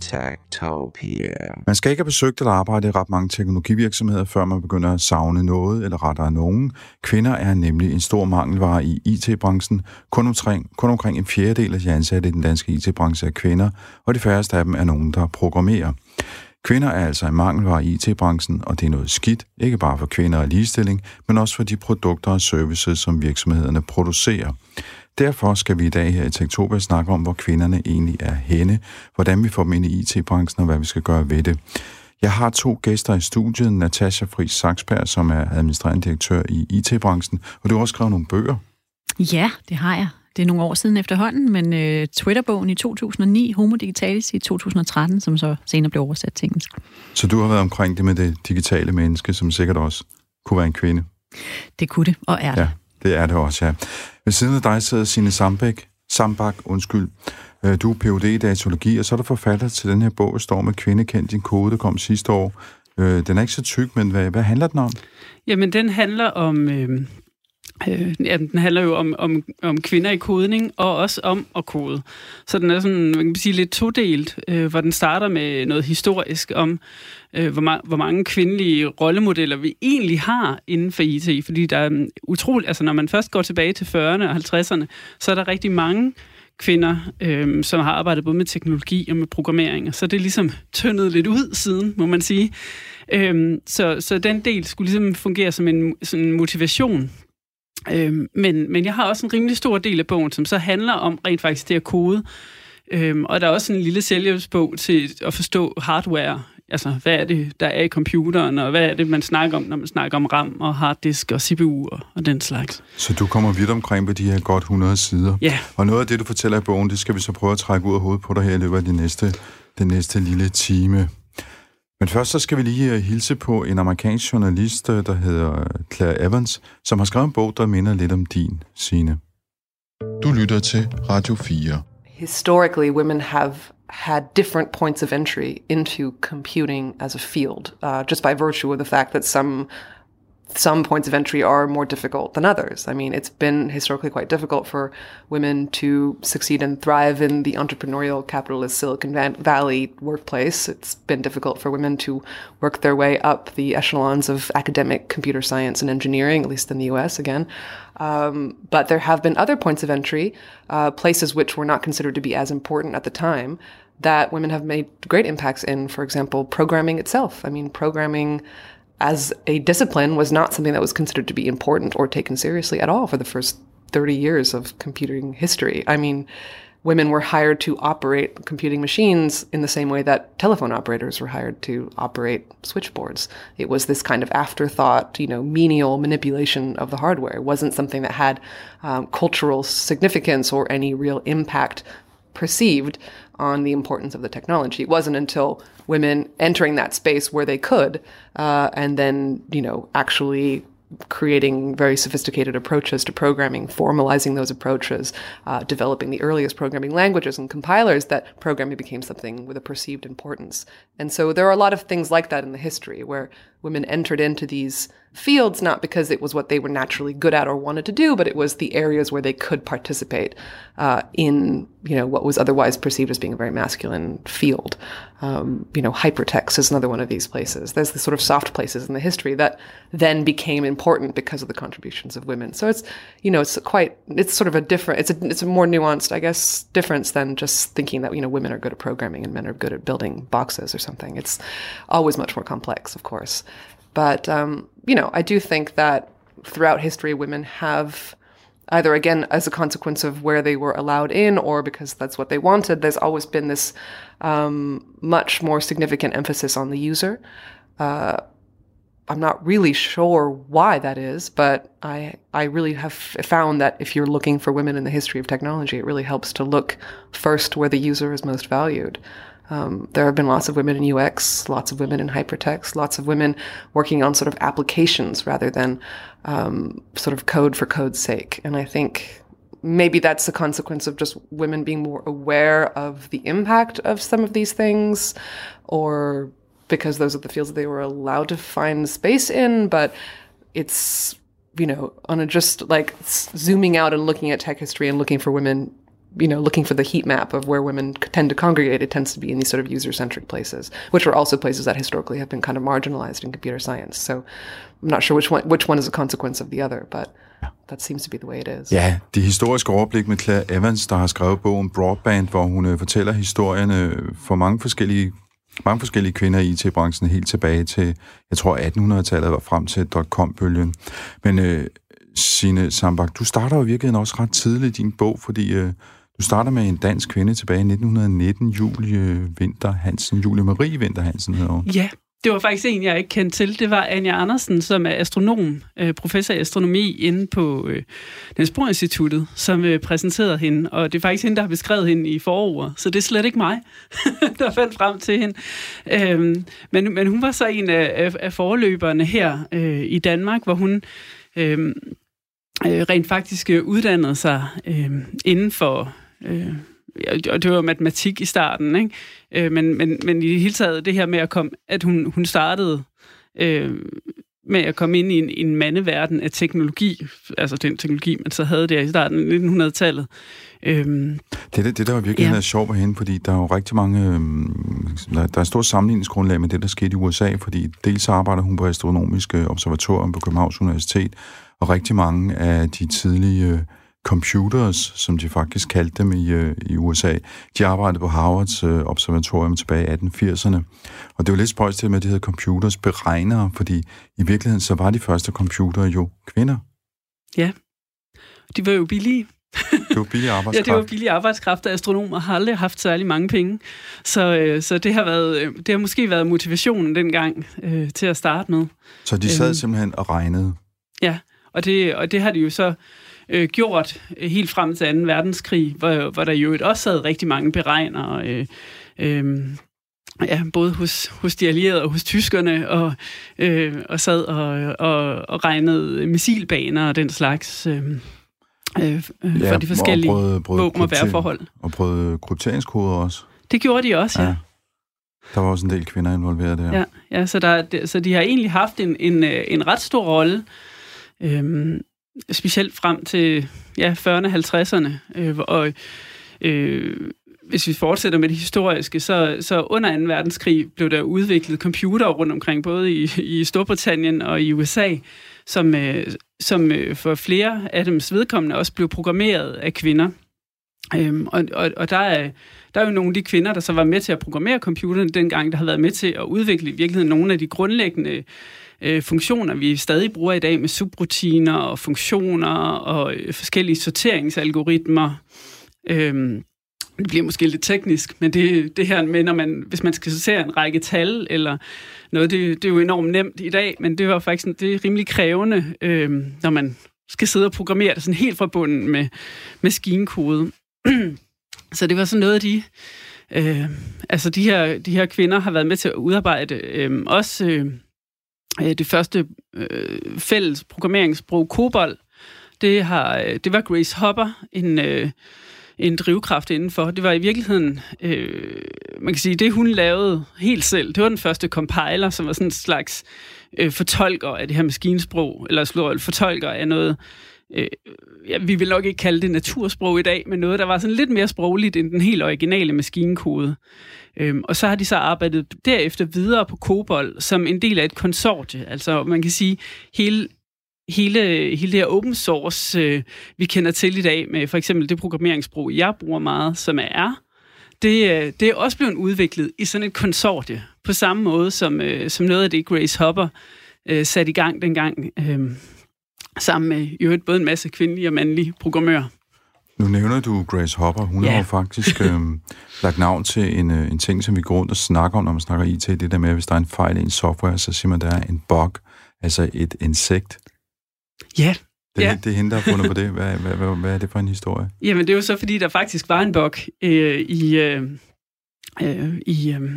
Tektopia. Man skal ikke have besøgt eller arbejde i ret mange teknologivirksomheder, før man begynder at savne noget eller rettere nogen. Kvinder er nemlig en stor mangelvare i IT-branchen. Kun omkring, kun omkring en fjerdedel af de ansatte i den danske IT-branche er kvinder, og de færreste af dem er nogen, der programmerer. Kvinder er altså en mangelvare i IT-branchen, og det er noget skidt, ikke bare for kvinder og ligestilling, men også for de produkter og services, som virksomhederne producerer. Derfor skal vi i dag her i Tektopia snakke om, hvor kvinderne egentlig er henne, hvordan vi får dem ind i IT-branchen og hvad vi skal gøre ved det. Jeg har to gæster i studiet, Natasha Friis Saksberg, som er administrerende direktør i IT-branchen, og du har også skrevet nogle bøger. Ja, det har jeg. Det er nogle år siden efterhånden, men uh, Twitterbogen i 2009, Homo Digitalis i 2013, som så senere blev oversat til engelsk. Så du har været omkring det med det digitale menneske, som sikkert også kunne være en kvinde? Det kunne det, og er det. Ja, det er det også, ja. Ved siden af dig sidder Signe Sambæk, Sambak, undskyld. Øh, du er Ph.D. i datologi, og så er du forfatter til den her bog, Står med kvinde, kendt din kode, der kom sidste år. Øh, den er ikke så tyk, men hvad, hvad handler den om? Jamen, den handler om... Øh Øh, ja, den handler jo om, om, om kvinder i kodning, og også om at kode. Så den er sådan, man kan sige, lidt todelt, øh, hvor den starter med noget historisk om, øh, hvor, ma- hvor mange kvindelige rollemodeller vi egentlig har inden for IT. Fordi der er mm, utroligt, altså når man først går tilbage til 40'erne og 50'erne, så er der rigtig mange kvinder, øh, som har arbejdet både med teknologi og med programmering, og så er det ligesom tyndet lidt ud siden, må man sige. Øh, så, så den del skulle ligesom fungere som en, som en motivation Øhm, men, men jeg har også en rimelig stor del af bogen, som så handler om rent faktisk det at kode. Øhm, og der er også en lille selvhjælpsbog til at forstå hardware. Altså, hvad er det, der er i computeren, og hvad er det, man snakker om, når man snakker om RAM og harddisk og CPU og, og den slags. Så du kommer vidt omkring på de her godt 100 sider. Ja. Og noget af det, du fortæller i bogen, det skal vi så prøve at trække ud af hovedet på dig her i løbet af de næste, den næste lille time. Men først så skal vi lige øh, hilse på en amerikansk journalist, øh, der hedder øh, Claire Evans, som har skrevet en bog, der minder lidt om din, Signe. Du lytter til Radio 4. Historically, women have had different points of entry into computing as a field, uh, just by virtue of the fact that some some points of entry are more difficult than others. I mean, it's been historically quite difficult for women to succeed and thrive in the entrepreneurial capitalist Silicon Valley workplace. It's been difficult for women to work their way up the echelons of academic computer science and engineering, at least in the US again. Um, but there have been other points of entry, uh, places which were not considered to be as important at the time, that women have made great impacts in, for example, programming itself. I mean, programming as a discipline was not something that was considered to be important or taken seriously at all for the first 30 years of computing history. I mean, women were hired to operate computing machines in the same way that telephone operators were hired to operate switchboards. It was this kind of afterthought, you know, menial manipulation of the hardware. It wasn't something that had um, cultural significance or any real impact perceived on the importance of the technology. It wasn't until women entering that space where they could, uh, and then you know actually creating very sophisticated approaches to programming, formalizing those approaches, uh, developing the earliest programming languages and compilers, that programming became something with a perceived importance. And so there are a lot of things like that in the history where women entered into these fields not because it was what they were naturally good at or wanted to do, but it was the areas where they could participate uh, in you know what was otherwise perceived as being a very masculine field. Um, you know, hypertext is another one of these places. There's the sort of soft places in the history that then became important because of the contributions of women. So it's you know it's quite it's sort of a different it's a it's a more nuanced I guess difference than just thinking that you know women are good at programming and men are good at building boxes or something. It's always much more complex, of course. But, um, you know, I do think that throughout history, women have either again as a consequence of where they were allowed in or because that's what they wanted, there's always been this um, much more significant emphasis on the user. Uh, I'm not really sure why that is, but I I really have found that if you're looking for women in the history of technology, it really helps to look first where the user is most valued. Um, there have been lots of women in UX, lots of women in hypertext, lots of women working on sort of applications rather than um, sort of code for code's sake. And I think maybe that's a consequence of just women being more aware of the impact of some of these things, or because those are the fields that they were allowed to find space in. But it's you know on a just like zooming out and looking at tech history and looking for women you know, looking for the heat map of where women tend to congregate, it tends to be in these sort of user-centric places, which are also places that historically have been kind of marginalized in computer science. So I'm not sure which one which one is a consequence of the other, but that seems to be the way it is. Ja, det historiske overblik med Claire Evans, der har skrevet bogen Broadband, hvor hun øh, fortæller historierne øh, for mange forskellige mange forskellige kvinder i IT-branchen helt tilbage til, jeg tror 1800-tallet var frem til dot-com-bølgen. Men øh, Signe Sambak, du starter jo virkelig også ret tidligt i din bog, fordi øh, du starter med en dansk kvinde tilbage i 1919, Julie Vinter Hansen. Julie Marie Vinter Hansen hedder hun. Ja, det var faktisk en, jeg ikke kendte til. Det var Anja Andersen, som er astronom, øh, professor i astronomi inde på øh, Niels Instituttet, som øh, præsenterede hende. Og det er faktisk hende, der har beskrevet hende i forordet, så det er slet ikke mig, der fandt frem til hende. Øhm, men, men hun var så en af, af, af forløberne her øh, i Danmark, hvor hun... Øhm, øh, rent faktisk øh, uddannede sig øh, inden for Øh, og det var matematik i starten, ikke? Øh, men, men, men i det hele taget det her med at komme, at hun, hun startede øh, med at komme ind i en, en mandeverden af teknologi, altså den teknologi, man så havde der i starten af 1900-tallet. Øhm, det, det, det, der virkelig ja. sjovt med hende, fordi der er jo rigtig mange, øhm, der, der er stort sammenligningsgrundlag med det, der skete i USA, fordi dels arbejder hun på Astronomiske Observatorium på Københavns Universitet, og rigtig mange af de tidlige øh, computers, som de faktisk kaldte dem i, øh, i USA. De arbejdede på Harvards øh, observatorium tilbage i 1880'erne. Og det var lidt spøjst til med, at de hedder computers beregnere, fordi i virkeligheden så var de første computere jo kvinder. Ja, de var jo billige. Det var billig arbejdskraft. ja, det var billig arbejdskraft, og astronomer har aldrig haft særlig mange penge. Så, øh, så det, har været, øh, det har måske været motivationen dengang øh, til at starte med. Så de sad øh, simpelthen og regnede? Ja, og det, og det har de jo så øh, gjort øh, helt frem til 2. verdenskrig, hvor, hvor der jo også sad rigtig mange beregnere, øh, øh, ja, både hos, hos de allierede og hos tyskerne, og, øh, og sad og, og, og regnede missilbaner og den slags øh, øh, ja, for de forskellige våben og værforhold. Og prøvede krypteringskoder også. Det gjorde de også, ja. ja. Der var også en del kvinder involveret der. Ja, ja så, der, så de har egentlig haft en, en, øh, en ret stor rolle. Øhm, specielt frem til ja, 40'erne, 50'erne. Øh, og øh, hvis vi fortsætter med det historiske, så, så under 2. verdenskrig blev der udviklet computere rundt omkring, både i, i Storbritannien og i USA, som, øh, som øh, for flere af dems vedkommende også blev programmeret af kvinder. Øhm, og, og, og der er, der er jo nogle af de kvinder, der så var med til at programmere computerne dengang, der har været med til at udvikle i virkeligheden nogle af de grundlæggende øh, funktioner, vi stadig bruger i dag med subrutiner og funktioner og øh, forskellige sorteringsalgoritmer. Øhm, det bliver måske lidt teknisk, men det, det her med, når man, hvis man skal sortere en række tal eller noget, det, det er jo enormt nemt i dag, men det var faktisk det er rimelig krævende, øh, når man skal sidde og programmere det sådan helt fra bunden med maskinkode. Så det var sådan noget af de... Øh, altså de her, de her kvinder har været med til at udarbejde øh, også øh, øh, det første øh, fælles programmeringssprog COBOL. Det, har, øh, det var Grace Hopper, en, øh, en drivkraft indenfor. Det var i virkeligheden, øh, man kan sige, det hun lavede helt selv. Det var den første compiler, som var sådan en slags øh, fortolker af det her maskinsprog, eller slår fortolker af noget, øh, ja, vi vil nok ikke kalde det natursprog i dag, men noget, der var sådan lidt mere sprogligt end den helt originale maskinkode. Øhm, og så har de så arbejdet derefter videre på COBOL som en del af et konsortie. Altså man kan sige, hele hele, hele det her open source, øh, vi kender til i dag, med for eksempel det programmeringssprog, jeg bruger meget, som er R, det, øh, det er også blevet udviklet i sådan et konsortie, på samme måde som, øh, som noget af det, Grace Hopper øh, satte i gang dengang, øh, sammen med jo både en masse kvindelige og mandlige programmører. Nu nævner du Grace Hopper. Hun ja. har jo faktisk øh, lagt navn til en, øh, en ting, som vi går rundt og snakker om, når man snakker IT. Det der med, at hvis der er en fejl i en software, så siger man, at der er en bug, altså et insekt. Ja, det, ja. det er hende, der har fundet på det. Hvad, hvad, hvad, hvad er det for en historie? Jamen, det er jo så, fordi der faktisk var en bug øh, i... Øh, øh, i øh,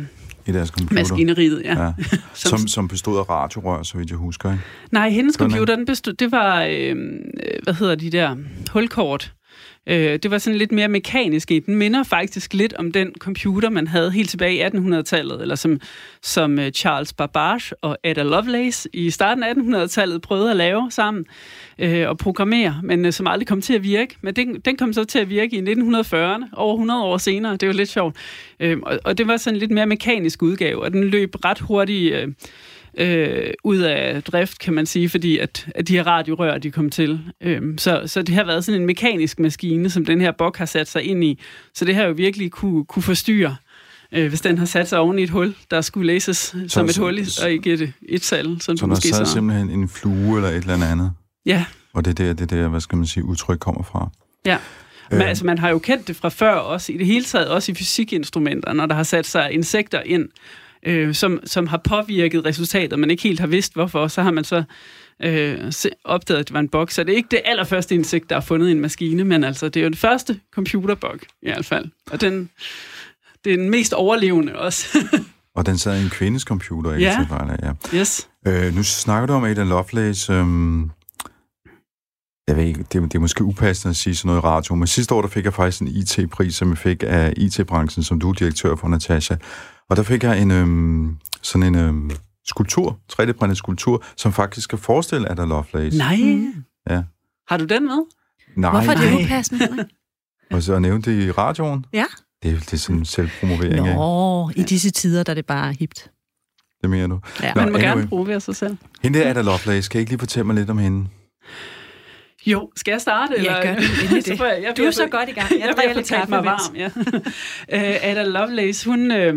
I deres computer. maskineriet. Ja. Ja. Som- Som, som bestod af radiorør, så vidt jeg husker. Ikke? Nej, hendes computer, den bestod, det var, øh, øh, hvad hedder de der, hulkort. Øh, det var sådan lidt mere mekanisk i. Den minder faktisk lidt om den computer, man havde helt tilbage i 1800-tallet, eller som, som øh, Charles Babbage og Ada Lovelace i starten af 1800-tallet prøvede at lave sammen øh, og programmere, men øh, som aldrig kom til at virke. Men den, den kom så til at virke i 1940'erne, over 100 år senere. Det var lidt sjovt. Øh, og, og det var sådan en lidt mere mekanisk udgave, og den løb ret hurtigt... Øh, øh, ud af drift, kan man sige, fordi at, at de her radiorør, de kom til. Øhm, så, så det har været sådan en mekanisk maskine, som den her bok har sat sig ind i. Så det har jo virkelig kunne, kunne forstyrre, øh, hvis den har sat sig oven i et hul, der skulle læses så, som et så- hul, i, og ikke et, et tal, som Så der sad så. simpelthen en flue eller et eller andet. Ja, Og det er der, det er der, hvad skal man sige, udtryk kommer fra. ja. Men, Øh. altså, man har jo kendt det fra før, også i det hele taget, også i fysikinstrumenter, når der har sat sig insekter ind, øh, som, som har påvirket resultatet, man ikke helt har vidst hvorfor, så har man så øh, se- opdaget, at det var en bog. Så det er ikke det allerførste insekt, der er fundet i en maskine, men altså, det er jo den første computerbog, i hvert fald. Og den, det er den mest overlevende også. Og den sad i en kvindes computer, ikke? Ja. Af, ja. yes. Øh, nu snakker du om Ada Lovelace. Øhm, jeg ved ikke, det, er- det er måske upassende at sige sådan noget i radio, men sidste år der fik jeg faktisk en IT-pris, som jeg fik af IT-branchen, som du er direktør for, Natasha. Og der fik jeg en øhm, sådan en øhm, skulptur, 3D-printet skulptur, som faktisk skal forestille Ada Lovelace. Nej. Ja. Har du den med? Nej, Hvorfor er det upassende? Og så nævnte det i radioen. Ja. Det, er- det er sådan selvpromovering, ikke? Nå, i disse tider, der er det bare hipt. Det mener du. Ja. Nå, Man må anyway. gerne provere sig selv. Hende der Ada Lovelace, kan I ikke lige fortælle mig lidt om hende? Jo, skal jeg starte? Ja, eller? gør det. Så jeg, jeg Du er bliver så for- godt i gang. Jeg Jeg drikker lidt kaffe mig varm, ja. uh, Ada Lovelace, hun, øh,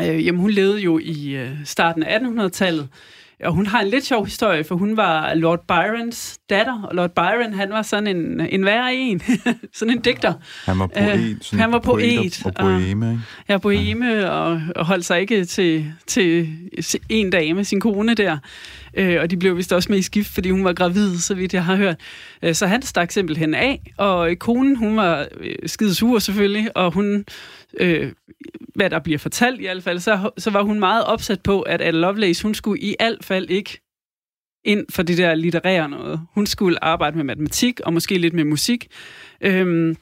øh, jamen, hun levede jo i øh, starten af 1800-tallet, og hun har en lidt sjov historie, for hun var Lord Byrons datter, og Lord Byron, han var sådan en, en værre en, sådan en digter. Han var poet. Øh, sådan han var poet, og, og poeme, ikke? Er boheme og, og holdt sig ikke til, til en dag med sin kone der. Øh, og de blev vist også med i skift, fordi hun var gravid, så vidt jeg har hørt. Øh, så han stak simpelthen af, og konen, hun var øh, skide sur selvfølgelig, og hun, øh, hvad der bliver fortalt i hvert fald, så, så var hun meget opsat på, at Anne Lovelace, hun skulle i hvert fald ikke ind for det der litterære noget. Hun skulle arbejde med matematik, og måske lidt med musik. Øhm,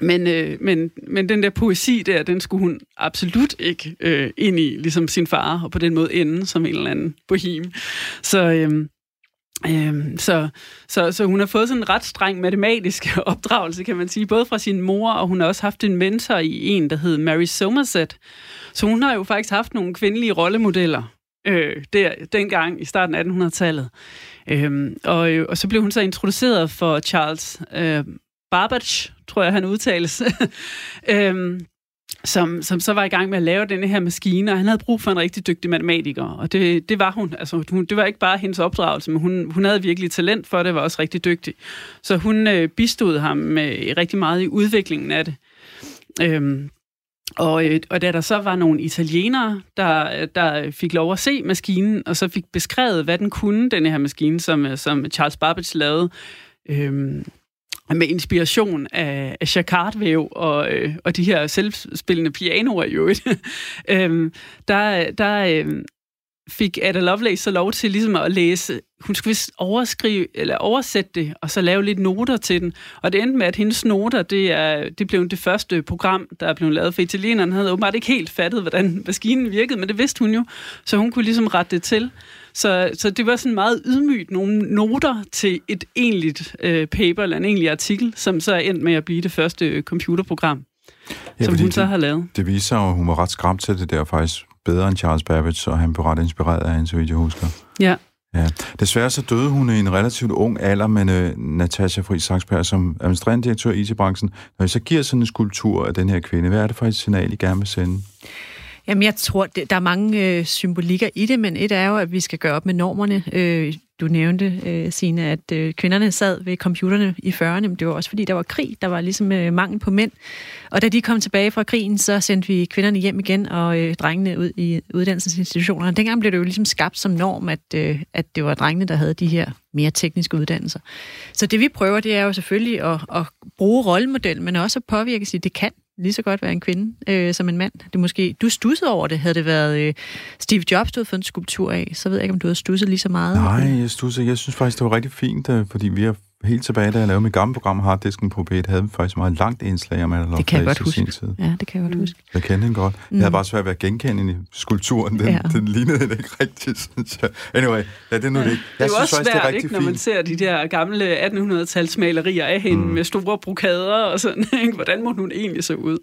men, øh, men, men den der poesi der, den skulle hun absolut ikke øh, ind i, ligesom sin far, og på den måde ende som en eller anden bohem. Så, øh, øh, så, så, så hun har fået sådan en ret streng matematisk opdragelse, kan man sige, både fra sin mor, og hun har også haft en mentor i en, der hed Mary Somerset. Så hun har jo faktisk haft nogle kvindelige rollemodeller øh, der, dengang i starten af 1800-tallet. Øhm, og, øh, og så blev hun så introduceret for Charles øh, Babbage, tror jeg, han udtales, øhm, som, som så var i gang med at lave denne her maskine, og han havde brug for en rigtig dygtig matematiker, og det, det var hun. Altså, hun. Det var ikke bare hendes opdragelse, men hun, hun havde virkelig talent for det, var også rigtig dygtig. Så hun øh, bistod ham med rigtig meget i udviklingen af det. Øhm, og, øh, og da der så var nogle italienere, der, der fik lov at se maskinen, og så fik beskrevet, hvad den kunne, den her maskine, som, øh, som Charles Babbage lavede, øhm, med inspiration af, af jacquardvæv og, øh, og de her selvspillende pianoer i øvrigt, øhm, der, der øh, fik Ada Lovelace så lov til ligesom at læse, hun skulle vist overskrive, eller oversætte det, og så lave lidt noter til den. Og det endte med, at hendes noter, det, er, det blev det første program, der blev lavet for italienerne. Han havde åbenbart ikke helt fattet, hvordan maskinen virkede, men det vidste hun jo, så hun kunne ligesom rette det til. Så, så det var sådan meget ydmygt nogle noter til et egentligt øh, paper, eller en egentlig artikel, som så er endt med at blive det første øh, computerprogram, Ja, som hun så det, har lavet. det viser sig at hun var ret skræmt til det der faktisk bedre end Charles Babbage, og han blev ret inspireret af hende, så vidt jeg husker. Ja. Ja. Desværre så døde hun i en relativt ung alder, men uh, Natasha Friis Saksberg som administrerende direktør i IT-branchen, når I så giver sådan en skulptur af den her kvinde, hvad er det for et signal, I gerne vil sende? Jamen, jeg tror, det, der er mange øh, symbolikker i det, men et er jo, at vi skal gøre op med normerne. Øh, du nævnte, øh, Signe, at øh, kvinderne sad ved computerne i 40'erne, men det var også fordi, der var krig. Der var ligesom øh, mangel på mænd. Og da de kom tilbage fra krigen, så sendte vi kvinderne hjem igen, og øh, drengene ud i uddannelsesinstitutionerne. Dengang blev det jo ligesom skabt som norm, at, øh, at det var drengene, der havde de her mere tekniske uddannelser. Så det vi prøver, det er jo selvfølgelig at, at bruge rollemodel, men også at påvirke sig, det kan lige så godt være en kvinde øh, som en mand. Det måske, du stussede over det. Havde det været øh, Steve Jobs, du havde fået en skulptur af, så ved jeg ikke, om du havde stusset lige så meget. Nej, jeg, stussede, jeg synes faktisk, det var rigtig fint, øh, fordi vi har helt tilbage, da jeg lavede mit gamle program Harddisken på P1, havde vi faktisk meget langt indslag om Adolf Det kan jeg godt huske. tid. Ja, det kan jeg godt huske. Jeg kendte den godt. Mm. Jeg havde bare svært ved at genkende i skulpturen. Den, Ja. ja. den lignede den ikke rigtigt, synes jeg. Anyway, ja, det er nu det ikke. Det er Jeg jo også faktisk, det er svært, rigtig ikke, når man ser de der gamle 1800-tals malerier af hende mm. med store brokader og sådan. Ikke? Hvordan må hun egentlig se ud?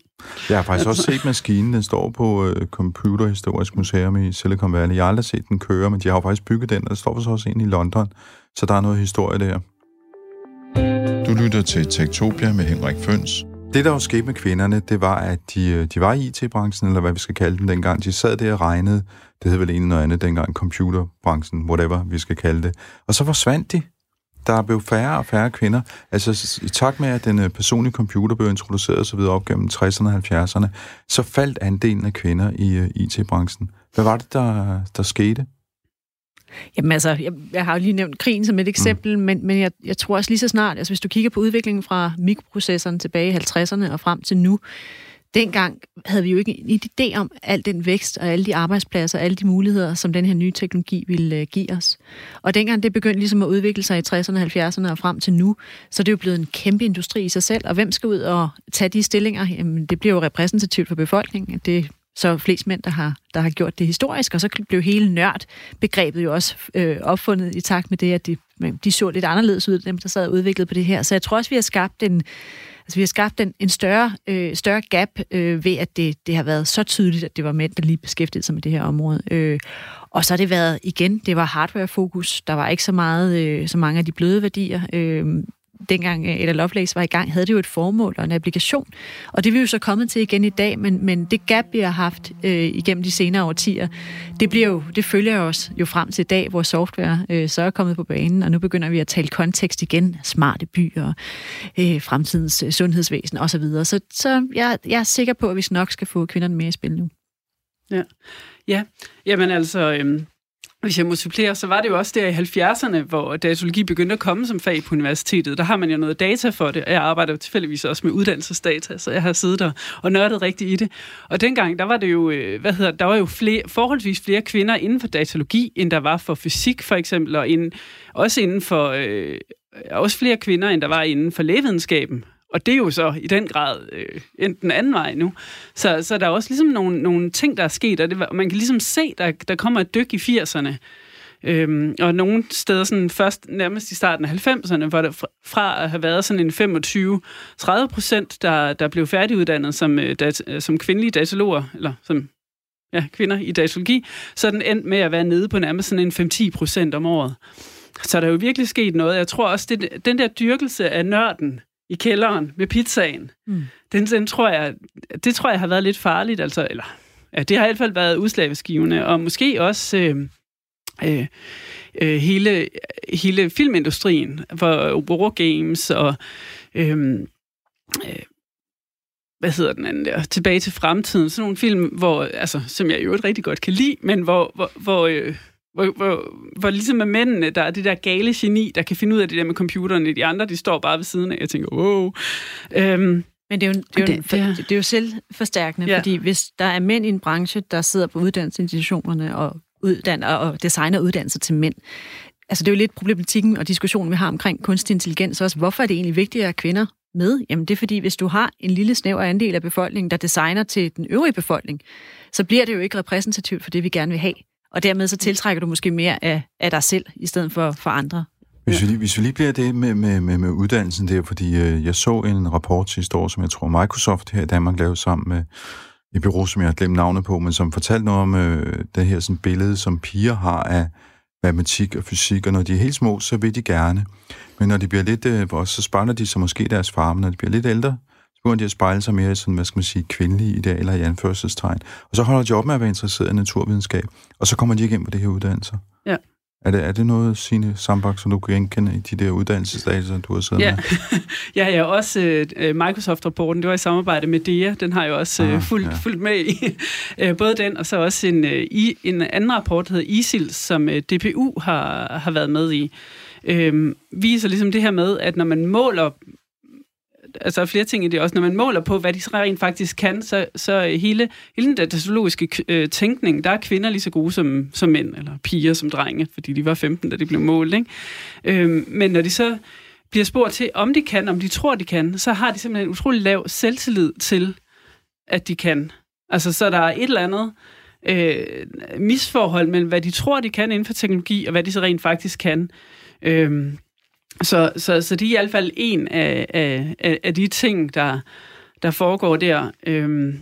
Jeg har faktisk også set maskinen. Den står på øh, Computerhistorisk Museum i Silicon Valley. Jeg har aldrig set den køre, men de har jo faktisk bygget den, og der står så også en i London. Så der er noget historie der. Du lytter til Tektopia med Henrik Føns. Det, der jo skete med kvinderne, det var, at de, øh, de var i IT-branchen, eller hvad vi skal kalde den dengang. De sad der og regnede. Det hed vel egentlig noget andet dengang, computerbranchen, whatever vi skal kalde det. Og så forsvandt de. Der blev færre og færre kvinder. Altså i takt med, at den øh, personlige computer blev introduceret og så videre op gennem 60'erne og 70'erne, så faldt andelen af kvinder i øh, IT-branchen. Hvad var det, der, der skete? Jamen altså, jeg, jeg har jo lige nævnt krigen som et eksempel, mm. men, men jeg, jeg tror også lige så snart, altså hvis du kigger på udviklingen fra mikroprocessoren tilbage i 50'erne og frem til nu, dengang havde vi jo ikke en idé om al den vækst og alle de arbejdspladser, alle de muligheder, som den her nye teknologi ville uh, give os. Og dengang det begyndte ligesom at udvikle sig i 60'erne, 70'erne og frem til nu, så er det jo blevet en kæmpe industri i sig selv. Og hvem skal ud og tage de stillinger? Jamen, det bliver jo repræsentativt for befolkningen. Det så flest mænd, der har, der har gjort det historisk, og så blev hele nørd-begrebet jo også øh, opfundet i takt med det, at de, de så lidt anderledes ud, dem der sad og udviklede på det her. Så jeg tror også, vi har skabt en, altså, vi har skabt en, en større, øh, større gap øh, ved, at det, det har været så tydeligt, at det var mænd, der lige beskæftigede sig med det her område. Øh, og så har det været, igen, det var hardware-fokus. Der var ikke så meget, øh, så mange af de bløde værdier. Øh, dengang øh, Ada Lovelace var i gang, havde det jo et formål og en applikation. Og det er vi jo så kommet til igen i dag, men, men det gap, vi har haft øh, igennem de senere årtier, det, bliver jo, det følger os jo frem til i dag, hvor software øh, så er kommet på banen, og nu begynder vi at tale kontekst igen, smarte byer, øh, fremtidens øh, sundhedsvæsen osv. Så, så, så jeg, jeg er sikker på, at vi nok skal få kvinderne mere i spil nu. Ja, ja. jamen altså, øhm, hvis jeg må supplere, så var det jo også der i 70'erne, hvor datalogi begyndte at komme som fag på universitetet. Der har man jo noget data for det, og jeg arbejder jo tilfældigvis også med uddannelsesdata, så jeg har siddet der og nørdet rigtigt i det. Og dengang, der var det jo, øh, hvad hedder, der var jo flere, forholdsvis flere kvinder inden for datalogi, end der var for fysik for eksempel, og inden, også inden for, øh, også flere kvinder, end der var inden for lægevidenskaben. Og det er jo så i den grad øh, endt den anden vej nu. Så, så der er også ligesom nogle, nogle ting, der er sket, og det, man kan ligesom se, der, der kommer et dyk i 80'erne. Øhm, og nogle steder sådan først nærmest i starten af 90'erne, hvor der fra, at have været sådan en 25-30 procent, der, der blev færdiguddannet som, øh, dat, øh, som kvindelige dataloger, eller som ja, kvinder i datalogi, så den endte med at være nede på nærmest sådan en 5-10 procent om året. Så der er jo virkelig sket noget. Jeg tror også, det, den der dyrkelse af nørden i kælderen med pizzaen, Mm. den, den tror jeg, det tror jeg har været lidt farligt. Altså, eller, ja, det har i hvert fald været udslagsgivende, og måske også øh, øh, øh, hele, hele filmindustrien, hvor Wargames og øh, øh, hvad hedder den anden der, Tilbage til fremtiden, sådan nogle film, hvor, altså, som jeg jo øvrigt rigtig godt kan lide, men hvor, hvor, hvor, øh, hvor, hvor, hvor ligesom er mændene, der er det der gale geni, der kan finde ud af det der med computerne, de andre, de står bare ved siden af, jeg tænker, wow. Øhm, Men det er jo, det er jo, Det- for, det er- det er jo selvforstærkende, Ja. ja. fordi hvis der er mænd i en branche, der sidder på uddannelsesinstitutionerne og uddanner og designer uddannelser til mænd, altså det er jo lidt problematikken og diskussionen, vi har omkring kunstig intelligens også. Hvorfor er det egentlig vigtigt at have kvinder med? Jamen det er fordi, hvis du har en lille snæver andel af befolkningen, der designer til den øvrige befolkning, så bliver det jo ikke repræsentativt for det, vi gerne vil have. Og dermed så tiltrækker du måske mere af, af dig selv, i stedet for, for andre. Hvis vi, lige, hvis vi lige bliver det med, med, med, med uddannelsen der, fordi øh, jeg så en rapport sidste år, som jeg tror Microsoft her i Danmark lavede sammen med et bureau, som jeg har glemt navnet på, men som fortalte noget om øh, det her sådan billede, som piger har af matematik og fysik, og når de er helt små, så vil de gerne. Men når de bliver lidt, øh, så spejler de sig måske deres far, men når de bliver lidt ældre, begynder de at spejle sig mere i sådan, hvad skal man sige, kvindelige idealer i anførselstegn. Og så holder de op med at være interesseret i naturvidenskab, og så kommer de ind på det her uddannelser. Ja. Er det, er det noget, Signe Sambak, som du kan genkende i de der uddannelsesdata, du har siddet Ja, med? ja, ja også øh, Microsoft-rapporten, det var i samarbejde med DEA, den har jeg også øh, Ah, fulgt, ja. ja. fulgt med i. Øh, Både den, og så også en, øh, i, en anden rapport, der hedder ISIL, som øh, DPU har, har været med i. Øh, viser ligesom det her med, at når man måler altså flere ting i det også. Når man måler på, hvad de så rent faktisk kan, så, så hele, hele den datalogiske øh, tænkning, der er kvinder lige så gode som, som mænd, eller piger som drenge, fordi de var 15, da de blev målt. Ikke? Øh, men når de så bliver spurgt til, om de kan, om de tror, de kan, så har de simpelthen en utrolig lav selvtillid til, at de kan. Altså, så der er et eller andet øh, misforhold mellem, hvad de tror, de kan inden for teknologi, og hvad de så rent faktisk kan. Øh, så, så, så det er i hvert fald en af, af, af de ting, der, der foregår der. Øhm,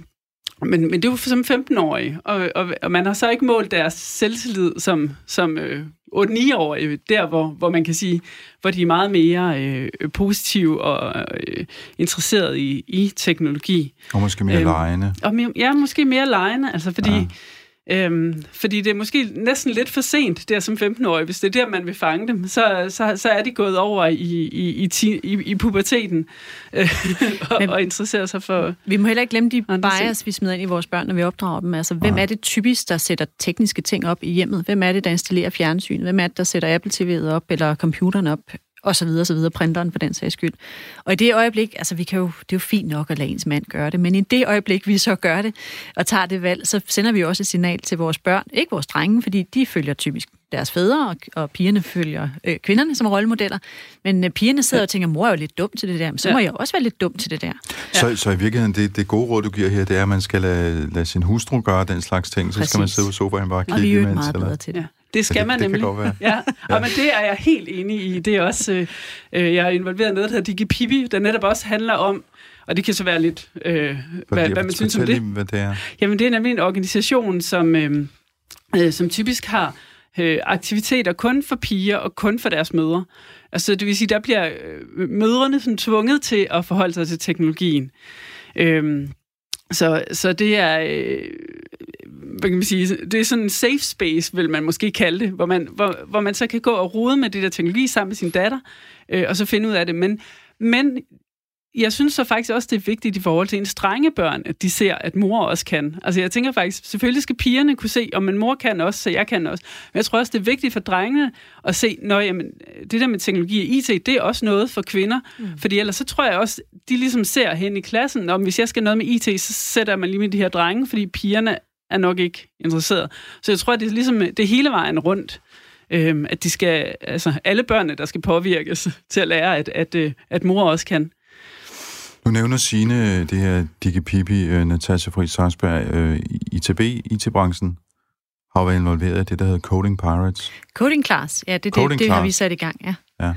men, men det er jo som 15-årige, og, og, og man har så ikke målt deres selvtillid som, som øh, 8-9-årige, der hvor, hvor man kan sige, hvor de er meget mere øh, positive og øh, interesseret i, i teknologi. Og måske mere øhm, lejende. Og mere, ja, måske mere lejende, altså fordi... Ja Øhm, fordi det er måske næsten lidt for sent, der som 15-årig. Hvis det er der, man vil fange dem, så, så, så er de gået over i, i, i, i, i puberteten øh, og, Men, og interesserer sig for... Vi må heller ikke glemme de bias, vi smider ind i vores børn, når vi opdrager dem. Altså, hvem er det typisk, der sætter tekniske ting op i hjemmet? Hvem er det, der installerer fjernsynet? Hvem er det, der sætter Apple TV'et op, eller computeren op? Og så videre, så videre, printeren for den sags skyld. Og i det øjeblik, altså vi kan jo, det er jo fint nok at lade ens mand gøre det, men i det øjeblik, vi så gør det og tager det valg, så sender vi også et signal til vores børn, ikke vores drenge, fordi de følger typisk deres fædre, og, og pigerne følger øh, kvinderne som rollemodeller. Men øh, pigerne sidder ja. og tænker, mor er jo lidt dum til det der, men så ja. må jeg også være lidt dum til det der. Ja. Så, så i virkeligheden, det, det gode råd, du giver her, det er, at man skal lade, lade sin hustru gøre den slags ting, så Præcis. skal man sidde på sofaen bare og kigge imens. Og vi er jo meget bedre til det. Ja. Det skal det, man nemlig. Det kan godt være. Ja. ja. men det er jeg helt enig i. Det er også, øh, øh jeg er involveret i noget, der hedder DigiPipi, der netop også handler om, og det kan så være lidt, øh, hvad, hvad man synes om det. hvad det er. Jamen, det er nemlig en organisation, som, øh, øh, som typisk har øh, aktiviteter kun for piger og kun for deres mødre. Altså, det vil sige, der bliver øh, mødrene sådan tvunget til at forholde sig til teknologien. Øh, så, så det er, øh, hvad kan man sige, det er sådan en safe space, vil man måske kalde det, hvor man, hvor, hvor man så kan gå og rode med det der teknologi sammen med sin datter, øh, og så finde ud af det. Men, men jeg synes så faktisk også, det er vigtigt i forhold til en strenge børn, at de ser, at mor også kan. Altså jeg tænker faktisk, selvfølgelig skal pigerne kunne se, om en mor kan også, så jeg kan også. Men jeg tror også, det er vigtigt for drengene at se, når jamen, det der med teknologi og IT, det er også noget for kvinder. Mm. Fordi ellers så tror jeg også, de ligesom ser hen i klassen, om hvis jeg skal noget med IT, så sætter man lige med de her drenge, fordi pigerne er nok ikke interesseret. Så jeg tror, at det er ligesom det er hele vejen rundt. Øhm, at de skal, altså alle børnene, der skal påvirkes til at lære, at, at, at, at mor også kan. Nu nævner Signe det her DigiPipi, uh, Natasha Friis Sarsberg, uh, ITB, IT-branchen, har været involveret i det, der hedder Coding Pirates. Coding Class, ja, det, Coding det, det har vi sat i gang, ja. Ja.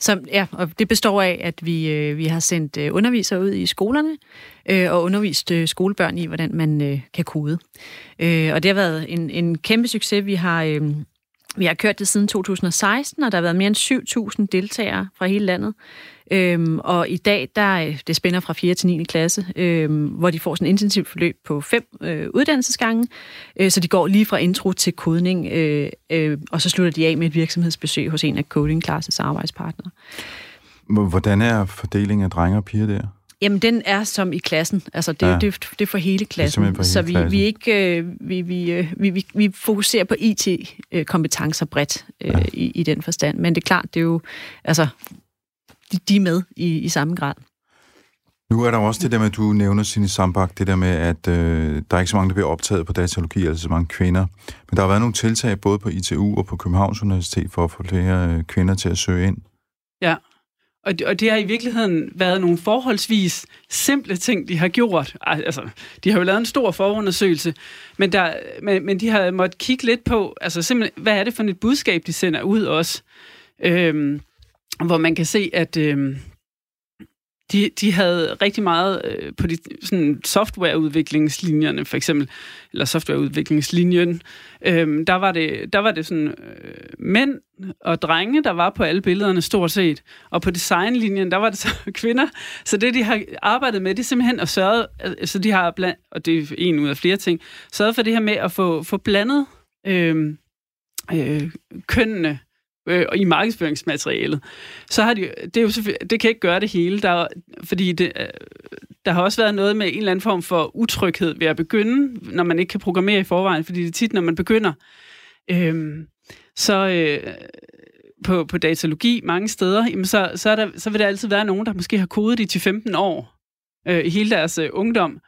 Så, ja, og det består af, at vi, øh, vi har sendt øh, undervisere ud i skolerne øh, og undervist øh, skolebørn i, hvordan man øh, kan kode. Øh, og det har været en, en kæmpe succes. Vi har, øh, vi har kørt det siden 2016, og der har været mere end 7.000 deltagere fra hele landet. Øhm, og i dag, der øh, det spænder fra 4. til 9. klasse, øhm, hvor de får sådan et intensivt forløb på fem øh, uddannelsesgange, øh, så de går lige fra intro til kodning, øh, øh, og så slutter de af med et virksomhedsbesøg hos en af Coding Classes arbejdspartnere. Hvordan er fordelingen af drenge og piger der? Jamen, den er som i klassen. Altså, det, ja. det, det er for hele klassen. For hele så vi, vi, ikke, øh, vi, vi, øh, vi, vi, vi fokuserer på IT-kompetencer bredt øh, ja. i, i den forstand. Men det er klart, det er jo... Altså, de, de er med i, i samme grad. Nu er der også det der med, at du nævner, Signe Sambak, det der med, at øh, der er ikke så mange, der bliver optaget på datalogi, altså så mange kvinder. Men der har været nogle tiltag både på ITU og på Københavns Universitet for at få flere øh, kvinder til at søge ind. Ja, og det, og det har i virkeligheden været nogle forholdsvis simple ting, de har gjort. Altså, de har jo lavet en stor forundersøgelse, men, der, men, men de har måttet kigge lidt på, altså simpelthen, hvad er det for et budskab, de sender ud også? Øhm, hvor man kan se, at øh, de, de havde rigtig meget øh, på de sådan softwareudviklingslinjerne, for eksempel, eller softwareudviklingslinjen, øh, der, var det, der var det sådan øh, mænd og drenge, der var på alle billederne stort set, og på designlinjen, der var det så kvinder. Så det, de har arbejdet med, det er simpelthen at sørge, altså øh, de har blandt, og det er en ud af flere ting, sørget for det her med at få, få blandet øh, øh, kønnene øh, i markedsføringsmaterialet, så har de, det, er jo det kan ikke gøre det hele, der, fordi det, øh, der har også været noget med en eller anden form for utryghed ved at begynde, når man ikke kan programmere i forvejen, fordi det er tit, når man begynder, øh, så, øh, på, på datalogi mange steder, jamen så, så, er der, så vil der altid være nogen, der måske har kodet i til 15 år øh, i hele deres øh, ungdom.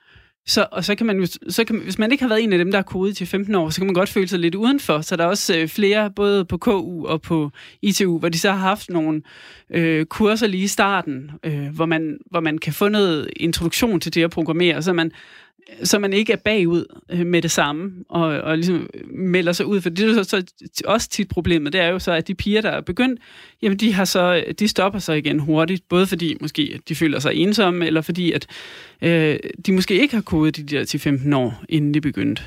Så, og så kan man jo, så kan hvis man ikke har været en af dem, der har kodet til 15 år, så kan man godt føle sig lidt udenfor. Så der er også øh, flere, både på KU og på ITU, hvor de så har haft nogle øh, kurser lige i starten, øh, hvor, man, hvor man kan få noget introduktion til det at programmere, så man så man ikke er bagud øh, med det samme, og, og ligesom melder sig ud. For det er jo så, så også tit problemet, det er jo så, at de piger, der er begyndt, jamen de, har så, de stopper sig igen hurtigt, både fordi måske at de føler sig ensomme, eller fordi at øh, de måske ikke har kodet de der til 15 år, inden de begyndte.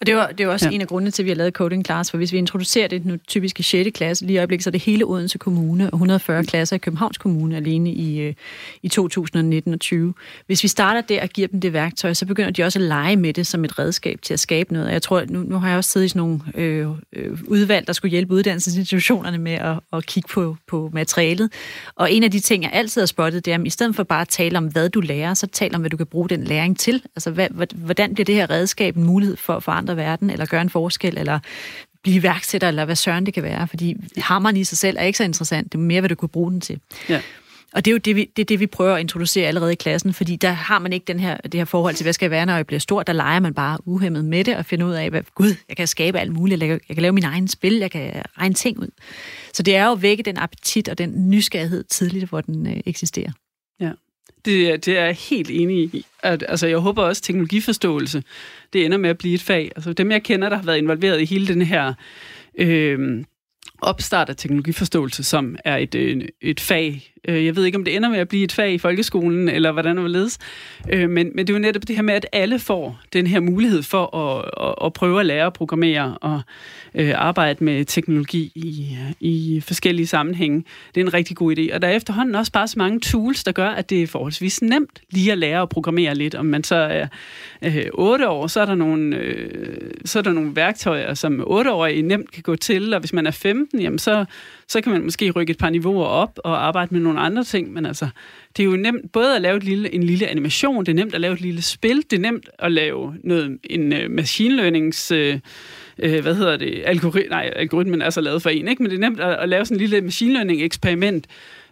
Og det var, det var også ja. en af grundene til, at vi har lavet Coding Class, for hvis vi introducerer det nu typiske 6. klasse, lige i øjeblikket, så er det hele Odense Kommune og 140 klasser i Københavns Kommune alene i, øh, i 2019 og 20. Hvis vi starter der og giver dem det værktøj, så begynder de også at lege med det som et redskab til at skabe noget. Jeg tror, nu, nu har jeg også siddet i sådan nogle øh, øh, udvalg, der skulle hjælpe uddannelsesinstitutionerne med at, at kigge på, på materialet. Og en af de ting, jeg altid har spottet, det er, at i stedet for bare at tale om, hvad du lærer, så tal om, hvad du kan bruge den læring til. Altså, hvad, hvordan bliver det her redskab en mulighed for at forandre forandre verden, eller gøre en forskel, eller blive iværksætter, eller hvad søren det kan være. Fordi hammeren i sig selv er ikke så interessant. Det er mere, hvad du kunne bruge den til. Ja. Og det er jo det vi, det, er det, vi prøver at introducere allerede i klassen, fordi der har man ikke den her, det her forhold til, hvad skal jeg være, når jeg bliver stor. Der leger man bare uhemmet med det og finder ud af, hvad, gud, jeg kan skabe alt muligt, jeg kan, jeg kan lave min egen spil, jeg kan regne ting ud. Så det er jo at vække den appetit og den nysgerrighed tidligt, hvor den øh, eksisterer. Ja. Det, det er jeg helt enig i. At, altså, jeg håber også, at teknologiforståelse, det ender med at blive et fag. Altså, dem, jeg kender, der har været involveret i hele den her øh, opstart af teknologiforståelse, som er et, øh, et fag. Øh, jeg ved ikke, om det ender med at blive et fag i folkeskolen, eller hvordan det vil ledes. Øh, men, men det er jo netop det her med, at alle får den her mulighed for at, at, at prøve at lære at programmere og øh, arbejde med teknologi i, i forskellige sammenhænge. Det er en rigtig god idé. Og der er efterhånden også bare så mange tools, der gør, at det er forholdsvis nemt lige at lære at programmere lidt. Om man så er øh, 8 år, så er, der nogle, øh, så er der nogle værktøjer, som 8-årige nemt kan gå til, og hvis man er 15, jamen så, så kan man måske rykke et par niveauer op og arbejde med nogle andre ting, men altså, det er jo nemt både at lave et lille, en lille animation, det er nemt at lave et lille spil, det er nemt at lave noget, en uh, machine learnings... Uh, uh, hvad hedder det, algoritme, nej, algoritmen er så lavet for en, ikke? men det er nemt at, at lave sådan en lille machine learning eksperiment,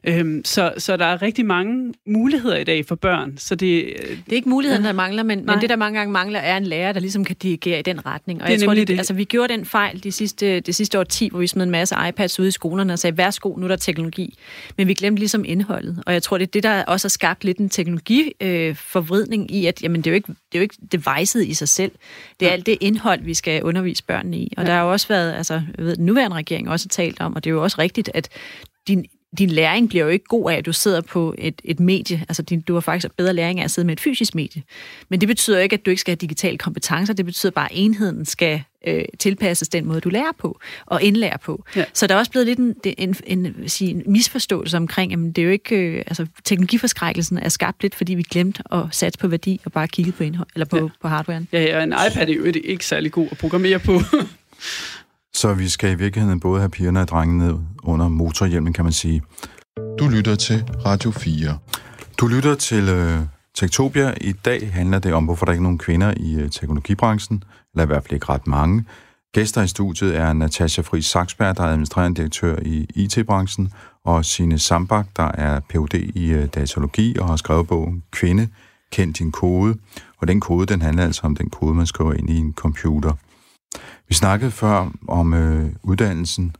Øhm, så, så der er rigtig mange muligheder i dag for børn. Så det, det er ikke muligheden, der mangler, men, men det, der mange gange mangler, er en lærer, der ligesom kan dirigere i den retning. Og det jeg tror, det, det. Altså, vi gjorde den fejl de sidste, det sidste år 10, hvor vi smed en masse iPads ud i skolerne og sagde, værsgo, nu er der teknologi. Men vi glemte ligesom indholdet. Og jeg tror, det er det, der også har skabt lidt en teknologiforvridning øh, i, at jamen, det, er jo ikke, det er jo ikke devicet i sig selv. Det er ja. alt det indhold, vi skal undervise børnene i. Og ja. der har jo også været, altså, jeg ved, den nuværende regering også har talt om, og det er jo også rigtigt, at din din læring bliver jo ikke god af, at du sidder på et, et medie. Altså, din, du har faktisk bedre læring af at sidde med et fysisk medie. Men det betyder ikke, at du ikke skal have digitale kompetencer. Det betyder bare, at enheden skal øh, tilpasses den måde, du lærer på og indlærer på. Ja. Så der er også blevet lidt en, en, en, sige, en misforståelse omkring, at det er jo ikke... Øh, altså, teknologiforskrækkelsen er skabt lidt, fordi vi glemte at satse på værdi og bare kigge på indhold, eller på, ja. på hardwaren. Ja, ja, en iPad er jo ikke særlig god at programmere på. Så vi skal i virkeligheden både have pigerne og drengene ned under motorhjelmen, kan man sige. Du lytter til Radio 4. Du lytter til øh, Tektopia. I dag handler det om, hvorfor der ikke er nogen kvinder i øh, teknologibranchen, eller i hvert fald ikke ret mange. Gæster i studiet er Natasha Friis Saksberg, der er administrerende direktør i IT-branchen, og Sine Sambak, der er Ph.D. i øh, datalogi og har skrevet bogen Kvinde, kend din kode. Og den kode, den handler altså om den kode, man skriver ind i en computer. Vi snakkede før om øh, uddannelsen,